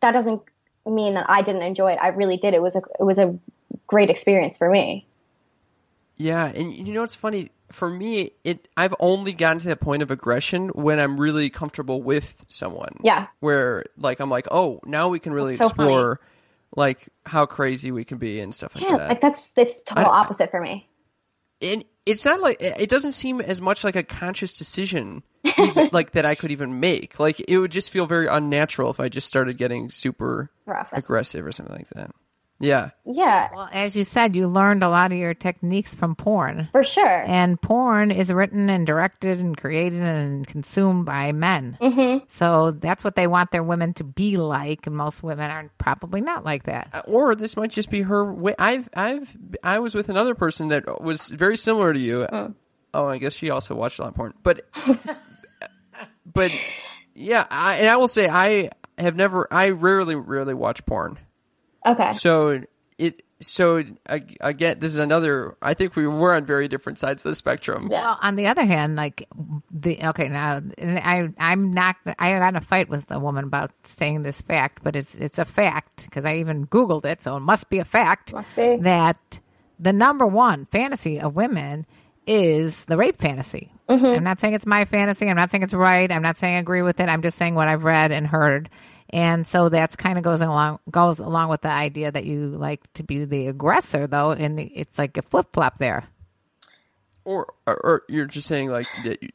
Speaker 1: that doesn't mean that I didn't enjoy it. I really did. It was a it was a great experience for me.
Speaker 3: Yeah, and you know what's funny? For me, it I've only gotten to that point of aggression when I'm really comfortable with someone.
Speaker 1: Yeah.
Speaker 3: Where like I'm like, oh, now we can really
Speaker 1: so funny.
Speaker 3: Like how crazy we can be and stuff like that.
Speaker 1: Yeah,
Speaker 3: that.
Speaker 1: like that's it's total opposite for me.
Speaker 3: and it's not like it doesn't seem as much like a conscious decision even, like that I could even make. Like it would just feel very unnatural if I just started getting super
Speaker 1: Rough.
Speaker 3: aggressive or something like that. Yeah.
Speaker 1: Yeah,
Speaker 2: Well, as you said, you learned a lot of your techniques from porn.
Speaker 1: for sure.
Speaker 2: And porn is written and directed and created and consumed by men. Mm-hmm. So that's what they want their women to be like. And most women are probably not like that.
Speaker 3: Uh, Or this might just be her way. I've I've I was with another person that was very similar to you. Oh, I guess she also watched a lot of porn. But but yeah, I, and I will say I have never I rarely rarely watch porn.
Speaker 1: Okay.
Speaker 3: So it so again, this is another. I think we were on very different sides of the spectrum.
Speaker 1: Yeah.
Speaker 2: Well, on the other hand, like the okay now, and I I'm not I got in a fight with a woman about saying this fact, but it's it's a fact because I even Googled it, so it must be a fact
Speaker 1: Must be.
Speaker 2: that the number one fantasy of women is the rape fantasy.
Speaker 1: Mm-hmm.
Speaker 2: I'm not saying it's my fantasy. I'm not saying it's right. I'm not saying I agree with it. I'm just saying what I've read and heard. And so that's kind of goes along goes along with the idea that you like to be the aggressor, though, and it's like a flip flop there.
Speaker 3: Or, or or you're just saying like that you,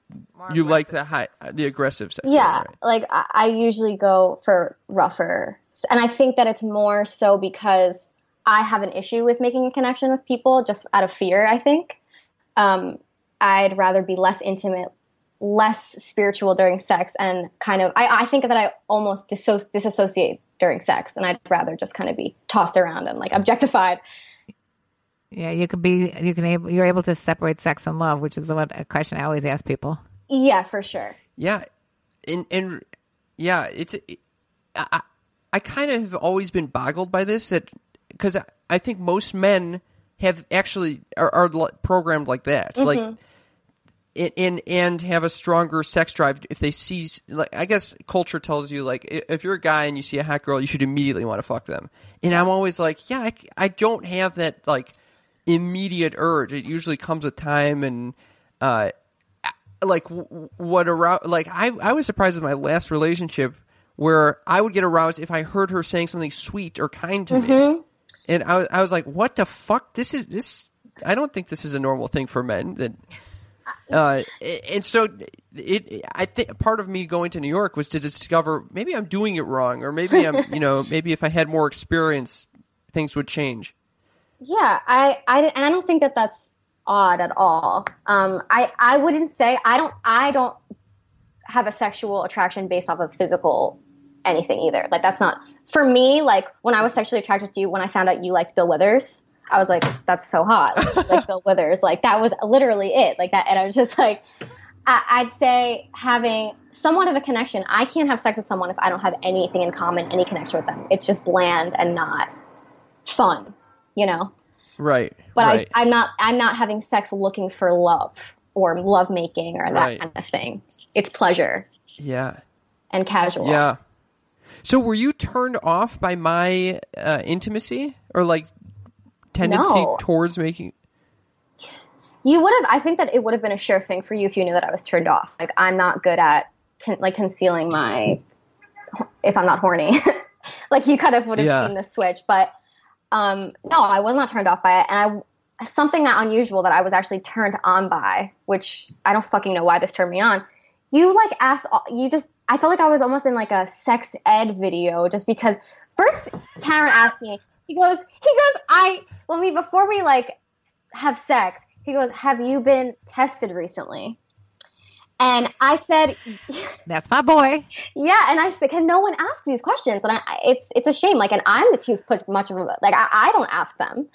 Speaker 3: you like the high the aggressive sex.
Speaker 1: yeah,
Speaker 3: right?
Speaker 1: like I, I usually go for rougher, and I think that it's more so because I have an issue with making a connection with people just out of fear. I think um, I'd rather be less intimate, less spiritual during sex, and kind of I, I think that I almost disso- disassociate during sex, and I'd rather just kind of be tossed around and like objectified.
Speaker 2: Yeah, you could be you can able you're able to separate sex and love, which is what a question I always ask people.
Speaker 1: Yeah, for sure.
Speaker 3: Yeah, and and yeah, it's I I, I kind of have always been boggled by this that because I, I think most men have actually are, are programmed like that, It's like. Mm-hmm. And, and have a stronger sex drive if they see like I guess culture tells you like if you're a guy and you see a hot girl you should immediately want to fuck them and I'm always like yeah I, I don't have that like immediate urge it usually comes with time and uh like what around like I I was surprised with my last relationship where I would get aroused if I heard her saying something sweet or kind to me, and I was I was like, what the fuck? This is this. I don't think this is a normal thing for men. That. Uh, and so it, I think part of me going to New York was to discover maybe I'm doing it wrong, or maybe I'm, you know, maybe if I had more experience, things would change.
Speaker 1: Yeah, I, I, and I don't think that that's odd at all. Um, I, I wouldn't say I don't, I don't have a sexual attraction based off of physical anything either. Like that's not for me. Like when I was sexually attracted to you, when I found out you liked Bill Withers, I was like, that's so hot. like Bill Withers, like that was literally it. Like that, and I was just like, I, I'd say having somewhat of a connection. I can't have sex with someone if I don't have anything in common, any connection with them. It's just bland and not fun, you know
Speaker 3: Right.
Speaker 1: but
Speaker 3: right.
Speaker 1: I, I'm not I'm not having sex looking for love or love making or that
Speaker 3: Right.
Speaker 1: kind of thing. It's pleasure
Speaker 3: Yeah.
Speaker 1: and casual.
Speaker 3: Yeah. So were you turned off by my uh, intimacy or like tendency
Speaker 1: No.
Speaker 3: towards making?
Speaker 1: You would have. I think that it would have been a sure thing for you if you knew that I was turned off. Like I'm not good at con- like concealing my if I'm not horny. like you kind of would have
Speaker 3: Yeah.
Speaker 1: seen the switch, but um, no, I was not turned off by it, and I something that unusual that I was actually turned on by, which I don't fucking know why this turned me on. You like asked, you just I felt like I was almost in like a sex ed video, just because first Karen asked me, he goes, he goes, I when we before we like have sex, he goes, have you been tested recently? And I said,
Speaker 2: That's my boy.
Speaker 1: yeah, and I said, can no one ask these questions? And I, it's it's a shame. Like, and I'm the too put much of a like I, I don't ask them.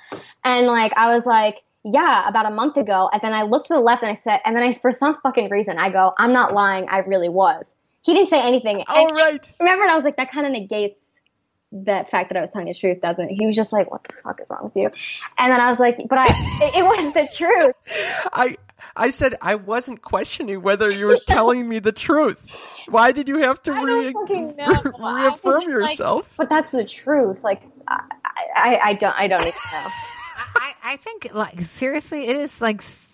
Speaker 1: And like I was like, yeah, about a month ago. And then I looked to the left and I said, and then I for some fucking reason I go, I'm not lying. I really was. He didn't say anything.
Speaker 3: Oh
Speaker 1: And-
Speaker 3: right.
Speaker 1: remember, and I was like, that kind of negates the fact that I was telling the truth, doesn't? He was just like, what the fuck is wrong with you? And then I was like, but I, it, it was the truth.
Speaker 3: I I said I wasn't questioning whether you were telling me the truth. Why did you have to
Speaker 1: I
Speaker 3: re-
Speaker 1: don't fucking know. I was
Speaker 3: reaffirm
Speaker 1: just like-
Speaker 3: yourself?
Speaker 1: But that's the truth. Like, I, I, I don't, I don't even know.
Speaker 2: I, I think like seriously, it is like s-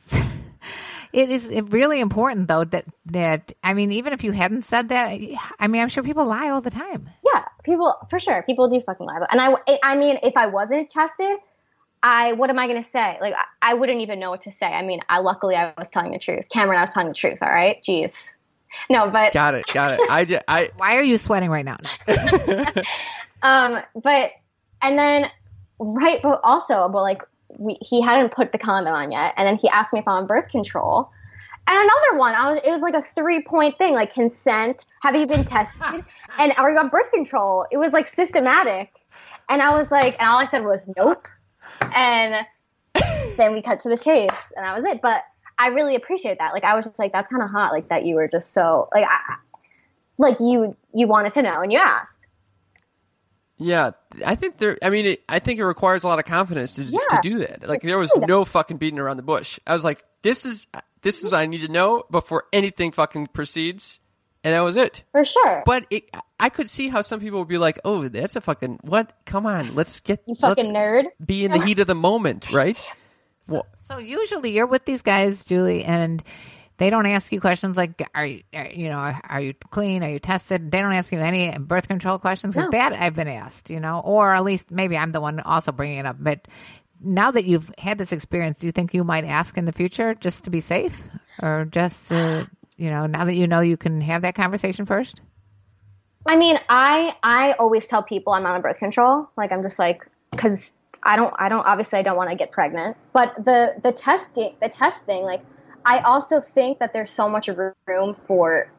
Speaker 2: it is really important though that that I mean, even if you hadn't said that, I mean, I'm sure people lie all the time.
Speaker 1: Yeah, people for sure. People do fucking lie. And I, I mean, if I wasn't tested, I what am I going to say? Like, I, I wouldn't even know what to say. I mean, I luckily I was telling the truth. Cameron, I was telling the truth. All right, jeez. No, but
Speaker 3: Got it. Got it. I just, I
Speaker 2: Why are you sweating right now?
Speaker 1: um, but and then right, but also, but like we, he hadn't put the condom on yet, and then he asked me if I'm on birth control. And another one, I was, it was like a three point thing, like consent. Have you been tested? and are you on birth control? It was like systematic. And I was like, and all I said was nope. And then we cut to the chase, and that was it. But I really appreciate that. Like I was just like, that's kind of hot. Like that you were just so like, I, like you you wanted to know and you asked.
Speaker 3: Yeah, I think there. I mean, it, I think it requires a lot of confidence to, to do that. Like there was no fucking beating around the bush. I was like, this is this is what I need to know before anything fucking proceeds, and that was it.
Speaker 1: For sure.
Speaker 3: But it, I could see how some people would be like, oh, that's a fucking what? Come on, let's get
Speaker 1: you fucking
Speaker 3: let's
Speaker 1: nerd.
Speaker 3: be in the heat of the moment, right? Well,
Speaker 2: So usually you're with these guys, Julie, and they don't ask you questions like, "Are you, are, you know, are you clean? Are you tested?" They don't ask you any birth control questions because
Speaker 1: No.
Speaker 2: that I've been asked, you know, or at least maybe I'm the one also bringing it up. But now that you've had this experience, do you think you might ask in the future just to be safe, or just to, you know, now that you know you can have that conversation first?
Speaker 1: I mean, I I always tell people I'm on birth control. Like I'm just like because I don't I don't obviously I don't want to get pregnant. But the the testing the test thing like I also think that there's so much room for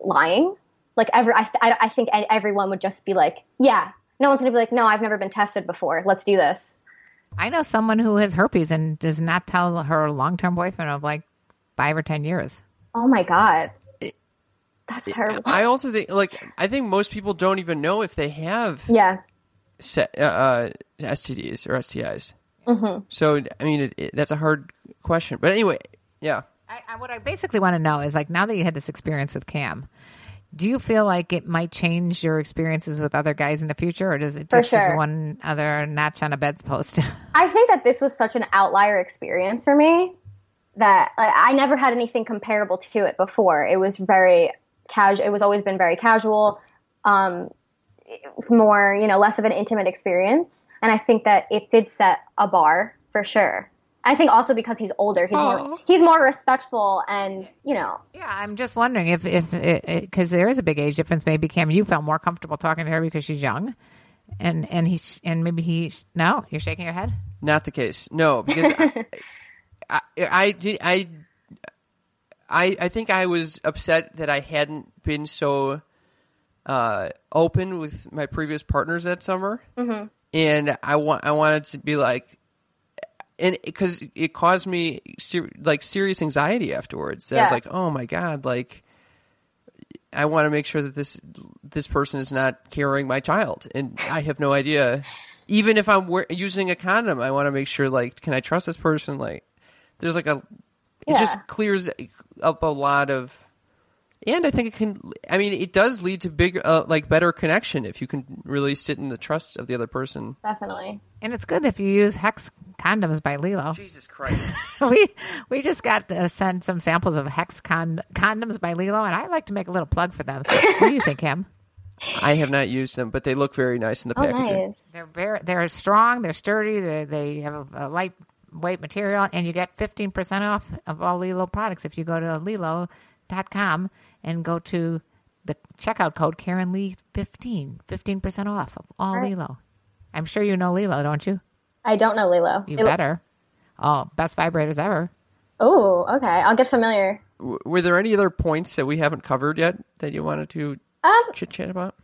Speaker 1: lying. Like every I th- I, I think e- everyone would just be like, yeah, no one's gonna be like, no, I've never been tested before. Let's do this.
Speaker 2: I know someone who has herpes and does not tell her long-term boyfriend of like five or ten years.
Speaker 1: Oh my god, that's terrible.
Speaker 3: I also think like I think most people don't even know if they have
Speaker 1: yeah,
Speaker 3: se- uh, uh, STDs or STIs. Mm-hmm. So I mean, it, it, that's a hard question. But anyway, yeah.
Speaker 2: I, I, what I basically want to know is like now that you had this experience with Cam, do you feel like it might change your experiences with other guys in the future, or does it
Speaker 1: For
Speaker 2: just is
Speaker 1: sure.
Speaker 2: one other notch on a bedpost?
Speaker 1: I think that this was such an outlier experience for me that like, I never had anything comparable to it before. It was very casual. It was always been very casual, um, more you know, less of an intimate experience. And I think that it did set a bar for sure. I think also because he's older, he's more he's more respectful, and you know,
Speaker 2: yeah, I'm just wondering if if because there is a big age difference. Maybe Cam, you felt more comfortable talking to her because she's young, and and he and maybe he no, you're shaking your head.
Speaker 3: Not the case. No, because I, I, I I, I I think I was upset that I hadn't been so uh, open with my previous partners that summer, mm-hmm. and I want I wanted to be like, and because it caused me ser- like serious anxiety afterwards. I was like, oh my god, like. I want to make sure that this this person is not carrying my child, and I have no idea. Even if I'm wear- using a condom, I want to make sure like, can I trust this person? Like, there's like a it
Speaker 1: Yeah.
Speaker 3: just clears up a lot of and I think it can. I mean, it does lead to bigger, uh, like better connection if you can really sit in the trust of the other person.
Speaker 1: Definitely.
Speaker 2: And it's good if you use Hex condoms by LELO.
Speaker 3: Jesus Christ!
Speaker 2: we we just got to send some samples of Hex con- condoms by LELO, and I like to make a little plug for them. What do you think, Kim?
Speaker 3: I have not used them, but they look very nice in the
Speaker 1: Oh,
Speaker 3: packaging.
Speaker 1: nice.
Speaker 2: They're very they're strong, they're sturdy, they they have a, a lightweight material, and you get fifteen percent off of all LELO products if you go to LELO.com and go to the checkout code Karen Lee 15, 15 percent off of all
Speaker 1: Right.
Speaker 2: LELO. I'm sure you know LELO, don't you?
Speaker 1: I don't know LELO.
Speaker 2: You better. Oh, best vibrators ever.
Speaker 1: Oh, okay. I'll get familiar.
Speaker 3: W- Were there any other points that we haven't covered yet that you wanted to
Speaker 1: Um,
Speaker 3: chit chat about?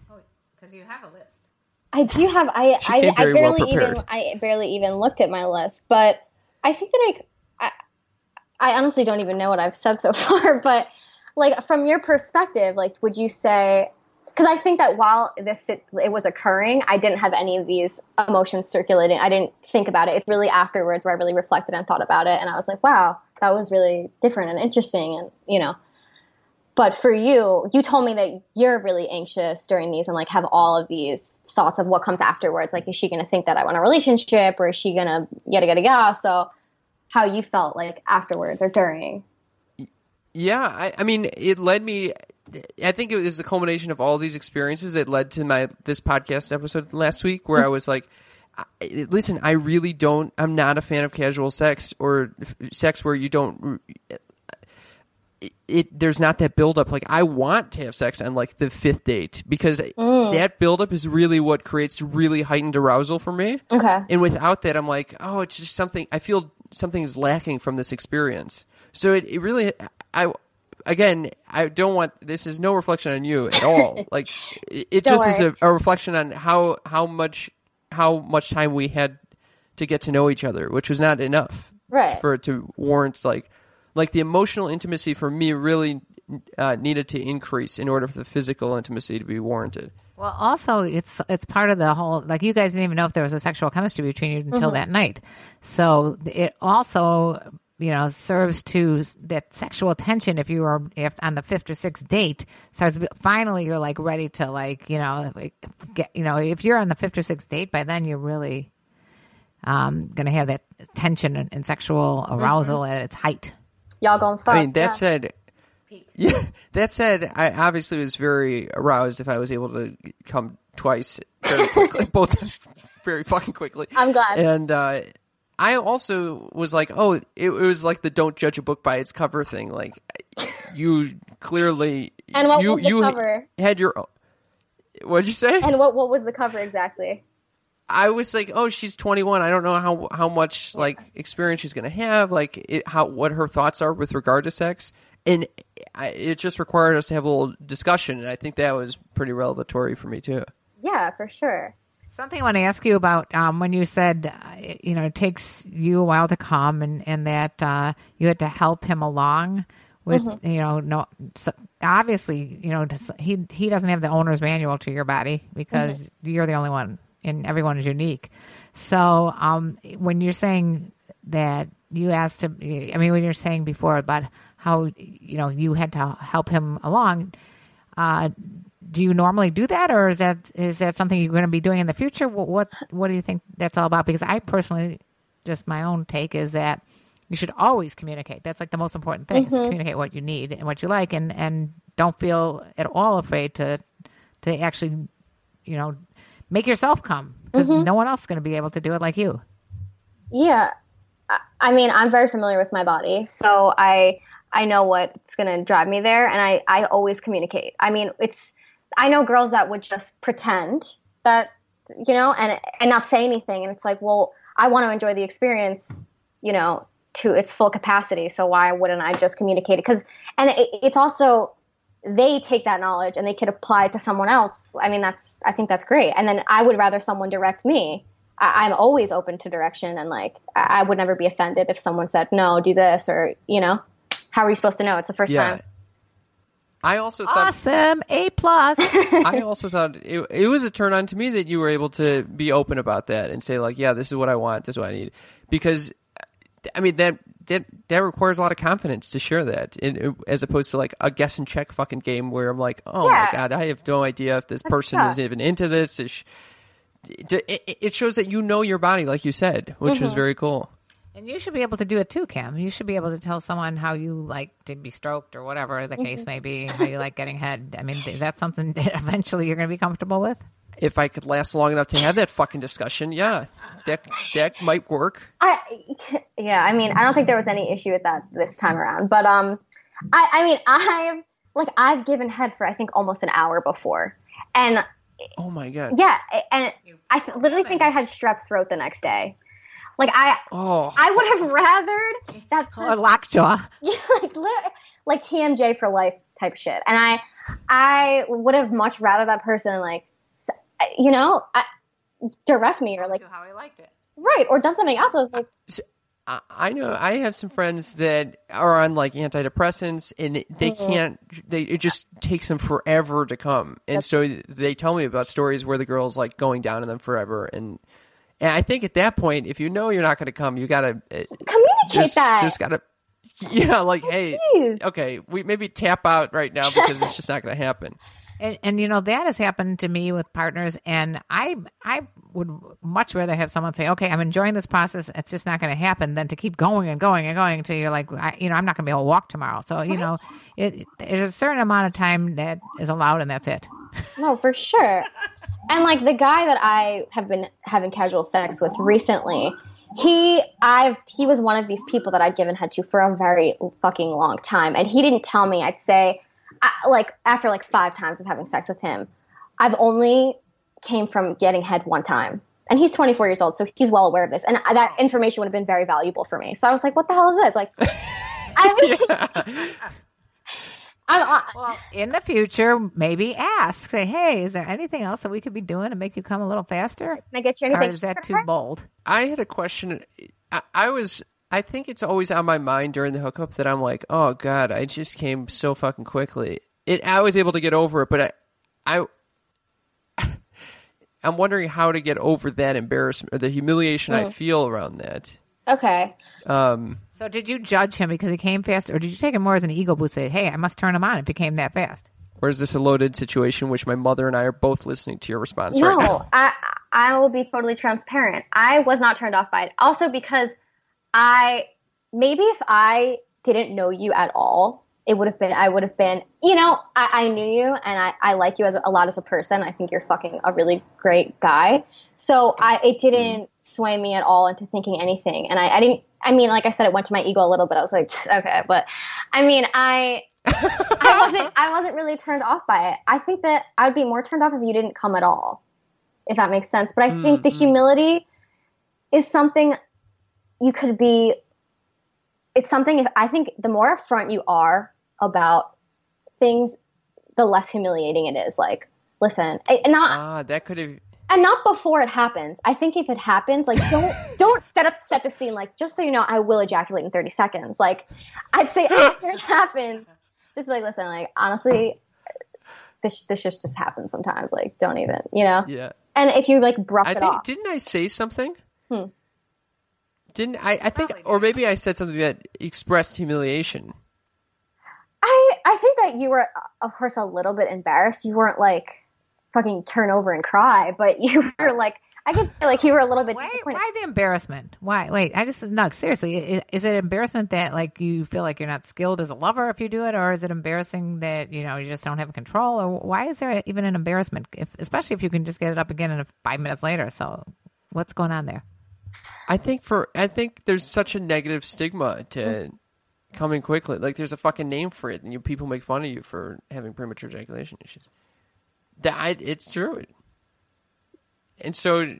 Speaker 2: Because you have a list.
Speaker 1: I do have. I
Speaker 3: She
Speaker 1: I,
Speaker 3: came
Speaker 1: I
Speaker 3: very well
Speaker 1: barely even. I barely even looked at my list, but I think that I, I I honestly don't even know what I've said so far. But like from your perspective, like would you say? Because I think that while this it, it was occurring, I didn't have any of these emotions circulating. I didn't think about it. It's really afterwards where I really reflected and thought about it, and I was like, wow, that was really different and interesting, and you know. But for you, you told me that you're really anxious during these and like have all of these thoughts of what comes afterwards. Like, is she going to think that I want a relationship or is she going to yada yada yada? So, how you felt like afterwards or during?
Speaker 3: Yeah, I, I mean, it led me. I think it was the culmination of all these experiences that led to my this podcast episode last week, where I was like, I- "Listen, I really don't. I'm not a fan of casual sex or f- sex where you don't. It, it there's not that buildup. Like I want to have sex on like the fifth date because mm. that buildup is really what creates really heightened arousal for me.
Speaker 1: Okay.
Speaker 3: And without that, I'm like, oh, it's just something. I feel something is lacking from this experience. So it, it really, I, again, I don't want. This is no reflection on you at all. like, it, it
Speaker 1: Don't
Speaker 3: just is a, a reflection on how how much how much time we had to get to know each other, which was not enough
Speaker 1: Right.
Speaker 3: for it to warrant like like the emotional intimacy for me really uh, needed to increase in order for the physical intimacy to be warranted.
Speaker 2: Well, also it's it's part of the whole like you guys didn't even know if there was a sexual chemistry between you until that night. So it also you know serves to that sexual tension if you are if on the fifth or sixth date starts finally you're like ready to like you know get you know if you're on the fifth or sixth date by then you're really um going to have that tension and, and sexual arousal at its height.
Speaker 1: Y'all going to fuck?
Speaker 3: I mean, that
Speaker 1: yeah.
Speaker 3: said, yeah, that said, I obviously was very aroused if I was able to come twice very quickly, both very fucking quickly.
Speaker 1: I'm glad.
Speaker 3: And uh, I also was like, oh, it, it was like the "don't judge a book by its cover" thing. Like, you clearly
Speaker 1: And what
Speaker 3: you
Speaker 1: was the
Speaker 3: you
Speaker 1: cover?
Speaker 3: had your. What'd you say?
Speaker 1: and what what was the cover exactly?
Speaker 3: I was like, oh, she's 21. I don't know how how much like experience she's gonna have, like it, how what her thoughts are with regard to sex, and I, it just required us to have a little discussion, and I think that was pretty revelatory for me too.
Speaker 1: Yeah, for sure.
Speaker 2: Something I want to ask you about um, when you said, uh, you know, it takes you a while to come and, and that uh, you had to help him along with,
Speaker 1: Mm-hmm.
Speaker 2: you know, no, so obviously, you know, he, he doesn't have the owner's manual to your body because
Speaker 1: Mm-hmm.
Speaker 2: you're the only one and everyone is unique. So um, when you're saying that you asked him, I mean, when you're saying before about how, you know, you had to help him along, uh, do you normally do that, or is that is that something you're going to be doing in the future? What what, what do you think that's all about? Because I personally, just my own take is that you should always communicate. That's like the most important thing: is to communicate what you need and what you like, and and don't feel at all afraid to to actually, you know, make yourself come because mm-hmm. no one else is going to be able to do it like you.
Speaker 1: Yeah. I, I mean, I'm very familiar with my body, so I I know what's going to drive me there and I I always communicate. I mean, it's I know girls that would just pretend that you know and and not say anything and it's like, "Well, I want to enjoy the experience, you know, to its full capacity, so why wouldn't I just communicate it?" Cuz and it, it's also they take that knowledge and they could apply it to someone else. I mean, that's I think that's great. And then I would rather someone direct me. I, I'm always open to direction, and like I, I would never be offended if someone said no, do this, or you know, how are you supposed to know? It's the first
Speaker 3: Yeah.
Speaker 1: time.
Speaker 3: I also thought
Speaker 2: Awesome, A plus.
Speaker 3: I also thought it, it was a turn on to me that you were able to be open about that and say like, yeah, this is what I want, this is what I need, because I mean that that that requires a lot of confidence to share that, in, as opposed to like a guess and check fucking game where I'm like, oh
Speaker 1: Yeah.
Speaker 3: my god, I have no idea if this person
Speaker 1: tough.
Speaker 3: is even into this. It, it- it shows that you know your body, like you said, which
Speaker 1: Mm-hmm.
Speaker 3: was very cool.
Speaker 2: And you should be able to do it too, Cam. You should be able to tell someone how you like to be stroked or whatever the case may be, how you like getting head. I mean, is that something that eventually you're going to be comfortable with?
Speaker 3: If I could last long enough to have that fucking discussion, yeah, that that might work.
Speaker 1: I yeah, I mean, I don't think there was any issue with that this time around. But um, I I mean, I've like I've given head for I think almost an hour before, and
Speaker 3: Oh my god.
Speaker 1: yeah, and I literally think I had strep throat the next day. Like I
Speaker 3: Oh,
Speaker 1: I would have rathered that
Speaker 2: Or
Speaker 1: person,
Speaker 2: lockjaw?
Speaker 1: yeah, like lit- like TMJ for life type shit, and I I would have much rather that person like you know I, direct me or like
Speaker 2: How I liked it.
Speaker 1: right or done something else. I was like.
Speaker 3: I I know I have some friends that are on like antidepressants and it- they mm-hmm. can't they it just takes them forever to come. And so they tell me about stories where the girl's like going down on them forever and and I think at that point if you know you're not going to come you got to uh,
Speaker 1: communicate
Speaker 3: just
Speaker 1: that.
Speaker 3: just got to yeah like oh, hey
Speaker 1: Jeez.
Speaker 3: okay we maybe tap out right now because it's just not going to happen.
Speaker 2: And, and you know that has happened to me with partners, and I I would much rather have someone say, "Okay, I'm enjoying this process. It's just not going to happen," than to keep going and going and going until you're like, I, you know, I'm not going to be able to walk tomorrow. So you know, it there's a certain amount of time that is allowed, and that's it.
Speaker 1: No, for sure. And like the guy that I have been having casual sex with recently, he I've he was one of these people that I'd given head to for a very fucking long time, and he didn't tell me. I'd say, I, like after like five times of having sex with him, I've only came from getting head one time. And he's 24 years old, so he's well aware of this. And that information would have been very valuable for me. So I was like, "What the hell is this?" Like, I mean, I'm, I,
Speaker 2: Well, in the future, maybe ask, say, "Hey, is there anything else that we could be doing to make you come a little faster?"
Speaker 1: can I get you
Speaker 2: Or is that too bold?
Speaker 3: I had a question. I, I was. I think it's always on my mind during the hookup that I'm like, oh god, I just came so fucking quickly. It. I was able to get over it, but I. I I'm wondering how to get over that embarrassment or the humiliation I feel around that.
Speaker 1: Okay.
Speaker 3: Um,
Speaker 2: So, did you judge him because he came fast, or did you take him more as an ego boost? Say, "Hey, I must turn him on It became that fast."
Speaker 3: or is this a loaded situation? Which my mother and I are both listening to your response
Speaker 1: No,
Speaker 3: right now.
Speaker 1: I I will be totally transparent. I was not turned off by it. Also because I maybe if I didn't know you at all, it would have been I would have been you know I, I knew you and I, I like you as a, lot as a person. I think you're fucking a really great guy. So I it didn't sway me at all into thinking anything. And I, I didn't. I mean, like I said, it went to my ego a little bit. I was like, okay, but I mean, I. I wasn't I wasn't really turned off by it. I think that I'd be more turned off if you didn't come at all. If that makes sense. But I think the mm-hmm. humility is something you could be it's something if I think the more upfront you are about things, the less humiliating it is. Like, listen, and not
Speaker 3: Ah, that could have.
Speaker 1: and not before it happens. I think if it happens, like don't don't set up set the scene. Like just so you know, I will ejaculate in thirty seconds. Like I'd say after it happens, just be like, listen, like honestly, this this just just happens sometimes. Like don't even, you know.
Speaker 3: Yeah.
Speaker 1: And if you like brush
Speaker 3: I
Speaker 1: it
Speaker 3: think
Speaker 1: off,
Speaker 3: didn't I say something?
Speaker 1: Hmm.
Speaker 3: Didn't I? I think, oh or maybe I said something that expressed humiliation.
Speaker 1: I I think that you were, of course, a little bit embarrassed. You weren't like fucking turn over and cry, but you were like, I could say like you were a little bit
Speaker 2: Why,
Speaker 1: disappointed.
Speaker 2: why the embarrassment? Why? Wait, I just no. Seriously, is, is it embarrassment that like you feel like you're not skilled as a lover if you do it, or is it embarrassing that you know you just don't have control, or why is there even an embarrassment? If, especially if you can just get it up again in a, five minutes later. So, what's going on there?
Speaker 3: I think for I think there's such a negative stigma to mm-hmm. coming quickly. Like there's a fucking name for it, and you people make fun of you for having premature ejaculation issues. That I, it's true. And so,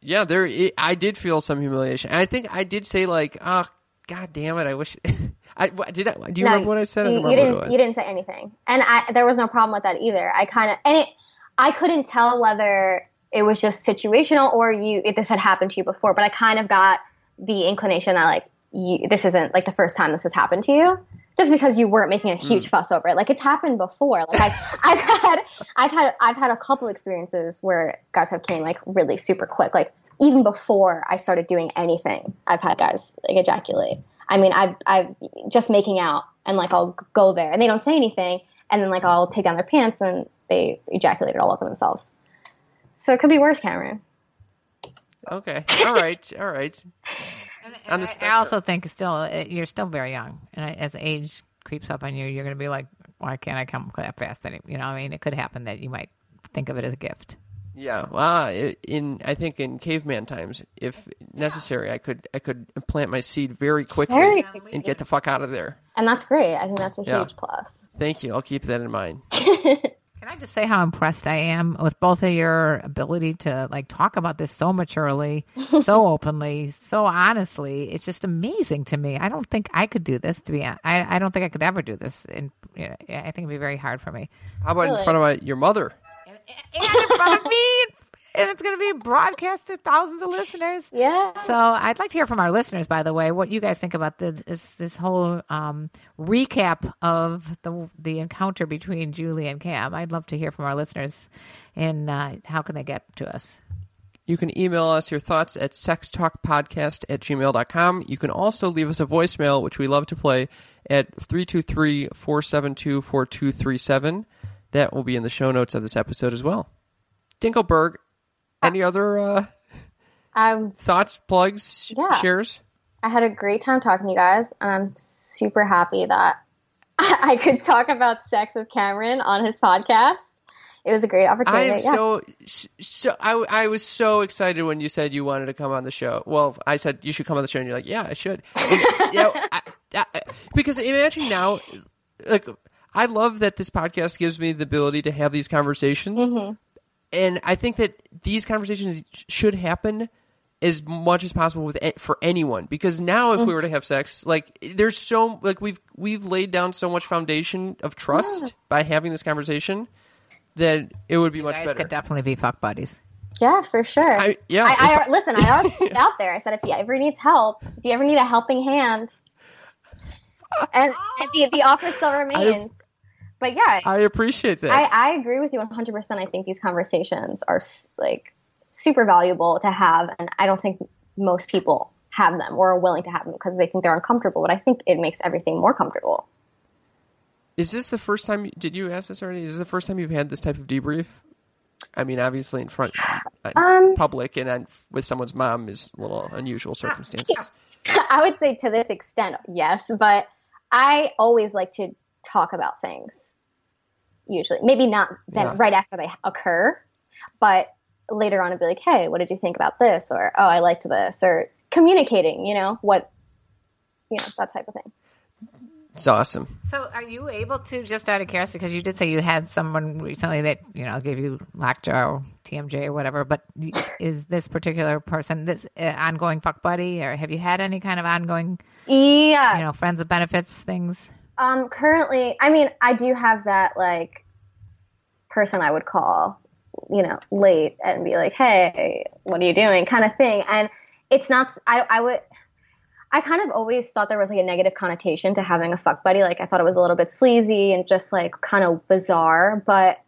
Speaker 3: yeah, there it, I did feel some humiliation. And I think I did say like, "Oh, god damn it! I wish." I did. I, do you
Speaker 1: No,
Speaker 3: remember what I said?
Speaker 1: You, you didn't. You didn't say anything, and I, there was no problem with that either. I kind of and it. I couldn't tell whether it was just situational or you if this had happened to you before, but I kind of got the inclination that like you, this isn't like the first time this has happened to you. Just because you weren't making a
Speaker 3: Hmm.
Speaker 1: huge fuss over it, like it's happened before. Like I've, I've had, I've had, I've had a couple experiences where guys have came like really super quick. Like even before I started doing anything, I've had guys like ejaculate. I mean, I've I've just making out and like I'll go there and they don't say anything, and then like I'll take down their pants and they ejaculated all over themselves. So it could be worse, Cameron.
Speaker 3: Okay. All right. All right.
Speaker 2: And,
Speaker 3: On the
Speaker 2: I- I,
Speaker 3: spectrum.
Speaker 2: also think still uh, you're still very young, and as age creeps up on you, you're going to be like, why can't I come that fast? Any, you know, I mean, it could happen that you might think of it as a gift.
Speaker 3: Yeah. Well, in I think in caveman times, if necessary, I could I could plant my seed very quickly
Speaker 1: Very quickly.
Speaker 3: and get the fuck out of there.
Speaker 1: And that's great. I think that's a
Speaker 3: Yeah.
Speaker 1: huge plus.
Speaker 3: Thank you. I'll keep that in mind.
Speaker 2: Can I just say how impressed I am with both of your ability to like talk about this so maturely, so openly, so honestly? It's just amazing to me. I don't think I could do this. To be, hon- I I don't think I could ever do this, and you know, I think it'd be very hard for me.
Speaker 3: How about in front of my, your mother?
Speaker 2: And in front of me, and it's going to be broadcast to thousands of listeners.
Speaker 1: Yeah.
Speaker 2: So I'd like to hear from our listeners, by the way, what you guys think about this this, this whole um, recap of the the encounter between Julie and Cam. I'd love to hear from our listeners, and uh, how can they get to us?
Speaker 3: You can email us your thoughts at sextalkpodcast at gmail.com. You can also leave us a voicemail, which we love to play, at 323 472 4237. That will be in the show notes of this episode as well. Dinkelberg, any other uh,
Speaker 1: Um,
Speaker 3: thoughts, plugs,
Speaker 1: Yeah.
Speaker 3: shares?
Speaker 1: I had a great time talking to you guys, and I'm super happy that I could talk about sex with Cameron on his podcast. It was a great opportunity.
Speaker 3: I am
Speaker 1: yeah.
Speaker 3: so so. I, I was so excited when you said you wanted to come on the show. Well, I said you should come on the show, and you're like, "Yeah, I should." And, you know, I, I, because imagine now, like, I love that this podcast gives me the ability to have these conversations,
Speaker 1: Mm-hmm.
Speaker 3: And I think that these conversations should happen as much as possible with for anyone. Because now, if we were to have sex, like, there's so like we've we've laid down so much foundation of trust by having this conversation that it would be
Speaker 2: You
Speaker 3: much
Speaker 2: guys
Speaker 3: better.
Speaker 2: could definitely be fuck buddies.
Speaker 1: yeah, for sure.
Speaker 3: I, yeah,
Speaker 1: I,
Speaker 3: if
Speaker 1: I listen. I already put it out there. I said if you ever needs help, if you ever need a helping hand, and, and the the offer still remains. But yeah,
Speaker 3: I appreciate that.
Speaker 1: I, I agree with you 100. percent I think these conversations are like super valuable to have, and I don't think most people have them or are willing to have them because they think they're uncomfortable. But I think it makes everything more comfortable.
Speaker 3: Is this the first time? Did you ask this already? Is this the first time you've had this type of debrief? I mean, obviously in front, uh,
Speaker 1: Um,
Speaker 3: public, and then with someone's mom is a little unusual circumstances.
Speaker 1: I would say to this extent, yes, but I always like to talk about things. Usually, maybe not then
Speaker 3: Yeah.
Speaker 1: right after they occur, but later on, I'd be like, "Hey, what did you think about this?" Or, "Oh, I liked this," or communicating. You know what, you know that type of thing.
Speaker 3: It's awesome.
Speaker 2: So, are you able to just out of curiosity, because you did say you had someone recently that you know gave you lockjaw, TMJ, or whatever, but is this particular person this uh, ongoing fuck buddy, or have you had any kind of ongoing,
Speaker 1: Yeah,
Speaker 2: you know, friends with benefits things?
Speaker 1: Um, currently, I mean, I do have that like person I would call, you know, late and be like, "Hey, what are you doing?" kind of thing. And it's not. I I would. I kind of always thought there was like a negative connotation to having a fuck buddy. Like I thought it was a little bit sleazy and just like kind of bizarre. But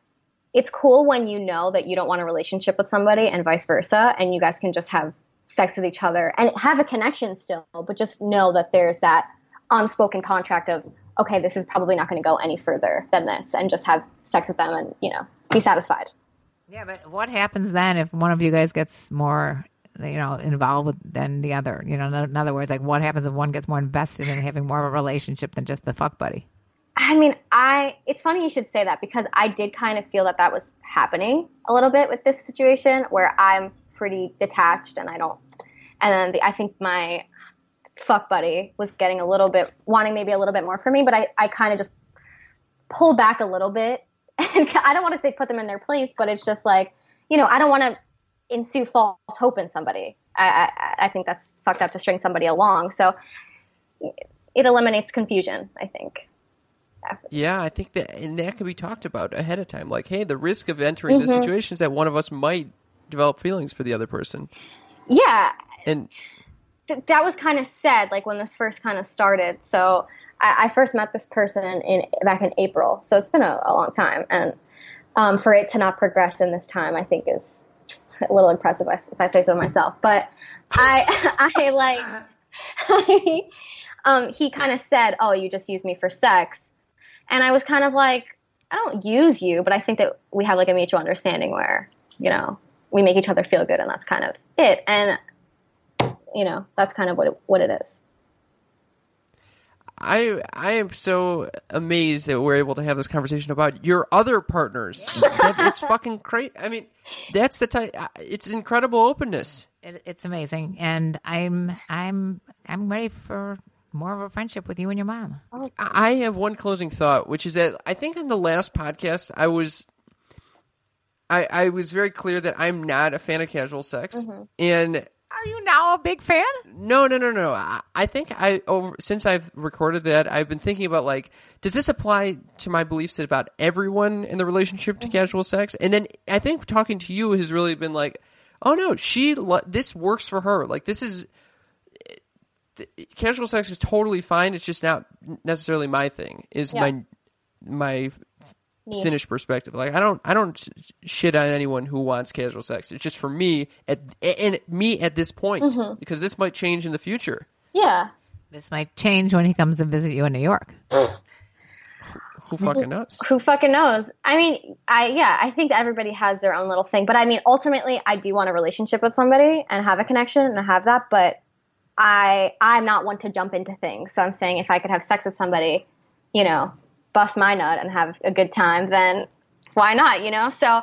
Speaker 1: it's cool when you know that you don't want a relationship with somebody and vice versa, and you guys can just have sex with each other and have a connection still, but just know that there's that unspoken contract of okay, this is probably not going to go any further than this, and just have sex with them and you know be satisfied.
Speaker 2: Yeah, but what happens then if one of you guys gets more, you know, involved with, than the other? You know, in other words, like what happens if one gets more invested in having more of a relationship than just the fuck buddy?
Speaker 1: I mean, I it's funny you should say that because I did kind of feel that that was happening a little bit with this situation where I'm pretty detached and I don't and then the, I think my fuck buddy was getting a little bit wanting maybe a little bit more from me, but I I kind of just pull back a little bit. And I don't want to say put them in their place, but it's just like, you know, I don't want to ensue false hope in somebody. I, I I think that's fucked up to string somebody along. So it eliminates confusion, I think.
Speaker 3: Yeah, I think that, and that can be talked about ahead of time. Like, hey, the risk of entering the mm-hmm. situation is that one of us might develop feelings for the other person,
Speaker 1: Yeah,
Speaker 3: and
Speaker 1: th- that was kind of said like when this first kind of started. So I, I first met this person in back in April, so it's been a, a long time, and um, for it to not progress in this time, I think is a little impressive if I, say so myself. But I, I like, um, he kind of said, "Oh, you just use me for sex," and I was kind of like, "I don't use you, but I think that we have like a mutual understanding where, you know, we make each other feel good, and that's kind of it." And you know, that's kind of what it, what it is.
Speaker 3: I I am so amazed that we're able to have this conversation about your other partners. That- it's fucking crazy. I mean, that's the type. It's incredible openness.
Speaker 2: It, it's amazing, and I'm I'm I'm ready for more of a friendship with you and your mom. Oh.
Speaker 3: I have one closing thought, which is that I think in the last podcast I was I I was very clear that I'm not a fan of casual sex. Mm-hmm. And
Speaker 2: Are you now a big fan?
Speaker 3: no, no, no, no. I, I think I over since I've recorded that, I've been thinking about like, does this apply to my beliefs about everyone in the relationship to mm-hmm. casual sex? And then I think talking to you has really been like, oh no, she lo- this works for her. Like this is th- casual sex is totally fine. It's just not necessarily my thing. Is
Speaker 1: Yeah.
Speaker 3: my my
Speaker 1: Niche.
Speaker 3: finished perspective. Like I don't I don't shit on anyone who wants casual sex. It's just for me at and me at this point
Speaker 1: Mm-hmm.
Speaker 3: because this might change in the future.
Speaker 1: Yeah.
Speaker 2: This might change when he comes to visit you in New York.
Speaker 3: Who fucking knows?
Speaker 1: who fucking knows? I mean, I yeah, I think that everybody has their own little thing, but I mean, ultimately, I do want a relationship with somebody and have a connection and have that, but I I'm not one to jump into things. So I'm saying if I could have sex with somebody, you know, bust my nut and have a good time, then why not? You know, so.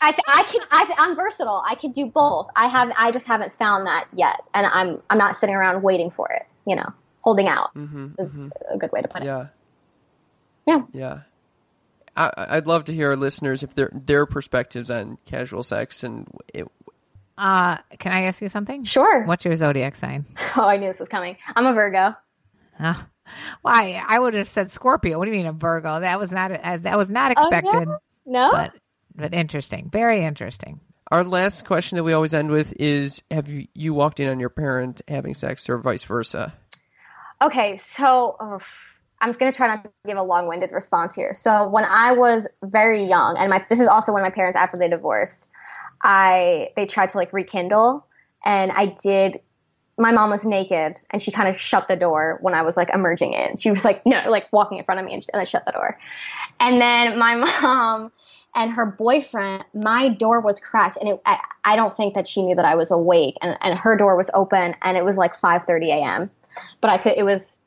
Speaker 1: I, th- I can I, I'm versatile. I can do both. I have I just haven't found that yet, and I'm I'm not sitting around waiting for it. You know, holding out is a good way to put it.
Speaker 3: Yeah.
Speaker 1: Yeah.
Speaker 3: Yeah. I, I'd love to hear our listeners if their their perspectives on casual sex and it,
Speaker 2: Uh, can I ask you something?
Speaker 1: Sure.
Speaker 2: What's your zodiac sign?
Speaker 1: Oh, I knew this was coming. I'm a Virgo.
Speaker 2: Uh, why? I would have said Scorpio. What do you mean a Virgo? That was not as that was not
Speaker 1: Oh, yeah?
Speaker 2: expected,
Speaker 1: No?
Speaker 2: but but interesting, very interesting.
Speaker 3: our last question that we always end with is have you, you walked in on your parent having sex or vice versa?
Speaker 1: Okay, so ugh, I'm going to try not to give a long-winded response here. So when I was very young, and my this is also when my parents after they divorced, I they tried to like rekindle, and I did. My mom was naked, and she kind of shut the door when I was like emerging in. She was like, no, like walking in front of me, and, and I shut the door. And then my mom and her boyfriend, my door was cracked, and it, I, I don't think that she knew that I was awake, and, and her door was open, and it was like 5:30 a.m. But I could, it was,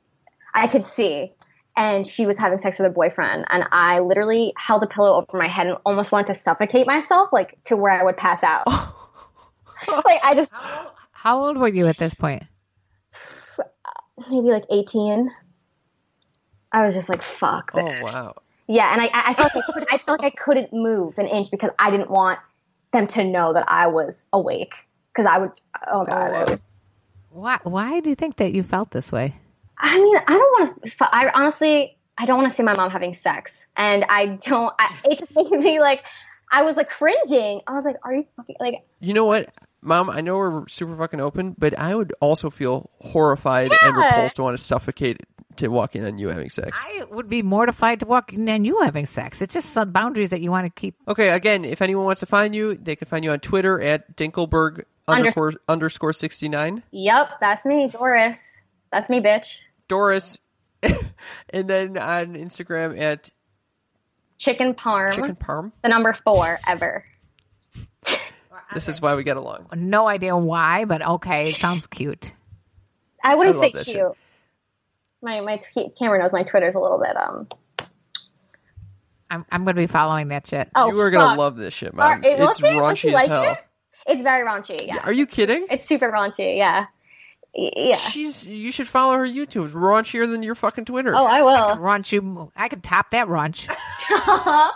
Speaker 1: I could see, and she was having sex with her boyfriend, and I literally held a pillow over my head and almost wanted to suffocate myself, like to where I would pass out. like I just
Speaker 2: How old were you at this point?
Speaker 1: maybe like 18. I was just like, fuck
Speaker 3: Oh
Speaker 1: this.
Speaker 3: wow.
Speaker 1: Yeah, and I, I felt like I, could, I felt like I couldn't move an inch because I didn't want them to know that I was awake. Because I would, oh god, it oh, was,
Speaker 2: Why? Why do you think that you felt this way?
Speaker 1: I mean, I don't want to. I honestly, I don't want to see my mom having sex, and I don't. I, it just made me like, I was like cringing. I was like, "Are you fucking like?"
Speaker 3: You know what, Mom? I know we're super fucking open, but I would also feel horrified and repulsed to want to suffocate to walk in on you having sex.
Speaker 2: I would be mortified to walk in on you having sex. It's just some boundaries that you want to keep.
Speaker 3: Okay, again, if anyone wants to find you, they can find you on Twitter at Dinkelberg underscore underscore sixty nine.
Speaker 1: Yep, that's me, Doris. That's me, bitch.
Speaker 3: Doris, and then on Instagram at
Speaker 1: Chicken parm,
Speaker 3: Chicken Parm.
Speaker 1: the number four ever.
Speaker 3: This is why we get along.
Speaker 2: No idea why, but okay, it sounds cute.
Speaker 1: I wouldn't
Speaker 3: I
Speaker 1: say cute.
Speaker 3: shit.
Speaker 1: My my t- camera knows my Twitter's a little bit um.
Speaker 2: I'm I'm going to be following that shit.
Speaker 1: Oh,
Speaker 3: you are gonna love this shit,
Speaker 1: Are-
Speaker 3: Mom.
Speaker 1: it-
Speaker 3: it's
Speaker 1: won't you- won't
Speaker 3: raunchy as
Speaker 1: like
Speaker 3: hell.
Speaker 1: it? It's very raunchy. Yeah,
Speaker 3: Are you kidding?
Speaker 1: it's super raunchy. Yeah, yeah.
Speaker 3: She's. You should follow her YouTube. It's raunchier than your fucking Twitter.
Speaker 1: Oh, I will.
Speaker 2: Raunch you. I could top that raunch.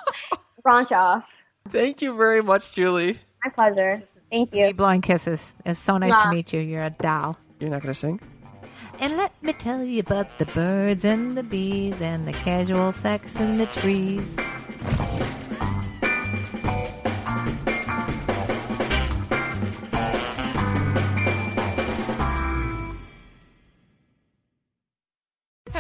Speaker 1: Raunch off.
Speaker 3: Thank you very much, Julie.
Speaker 1: My pleasure. Thank
Speaker 2: Me
Speaker 1: you.
Speaker 2: blowing kisses. It's so nice
Speaker 1: Mwah.
Speaker 2: to meet you. You're a doll.
Speaker 3: You're not gonna sing.
Speaker 2: And let me tell you about the birds and the bees and the casual sex in the trees.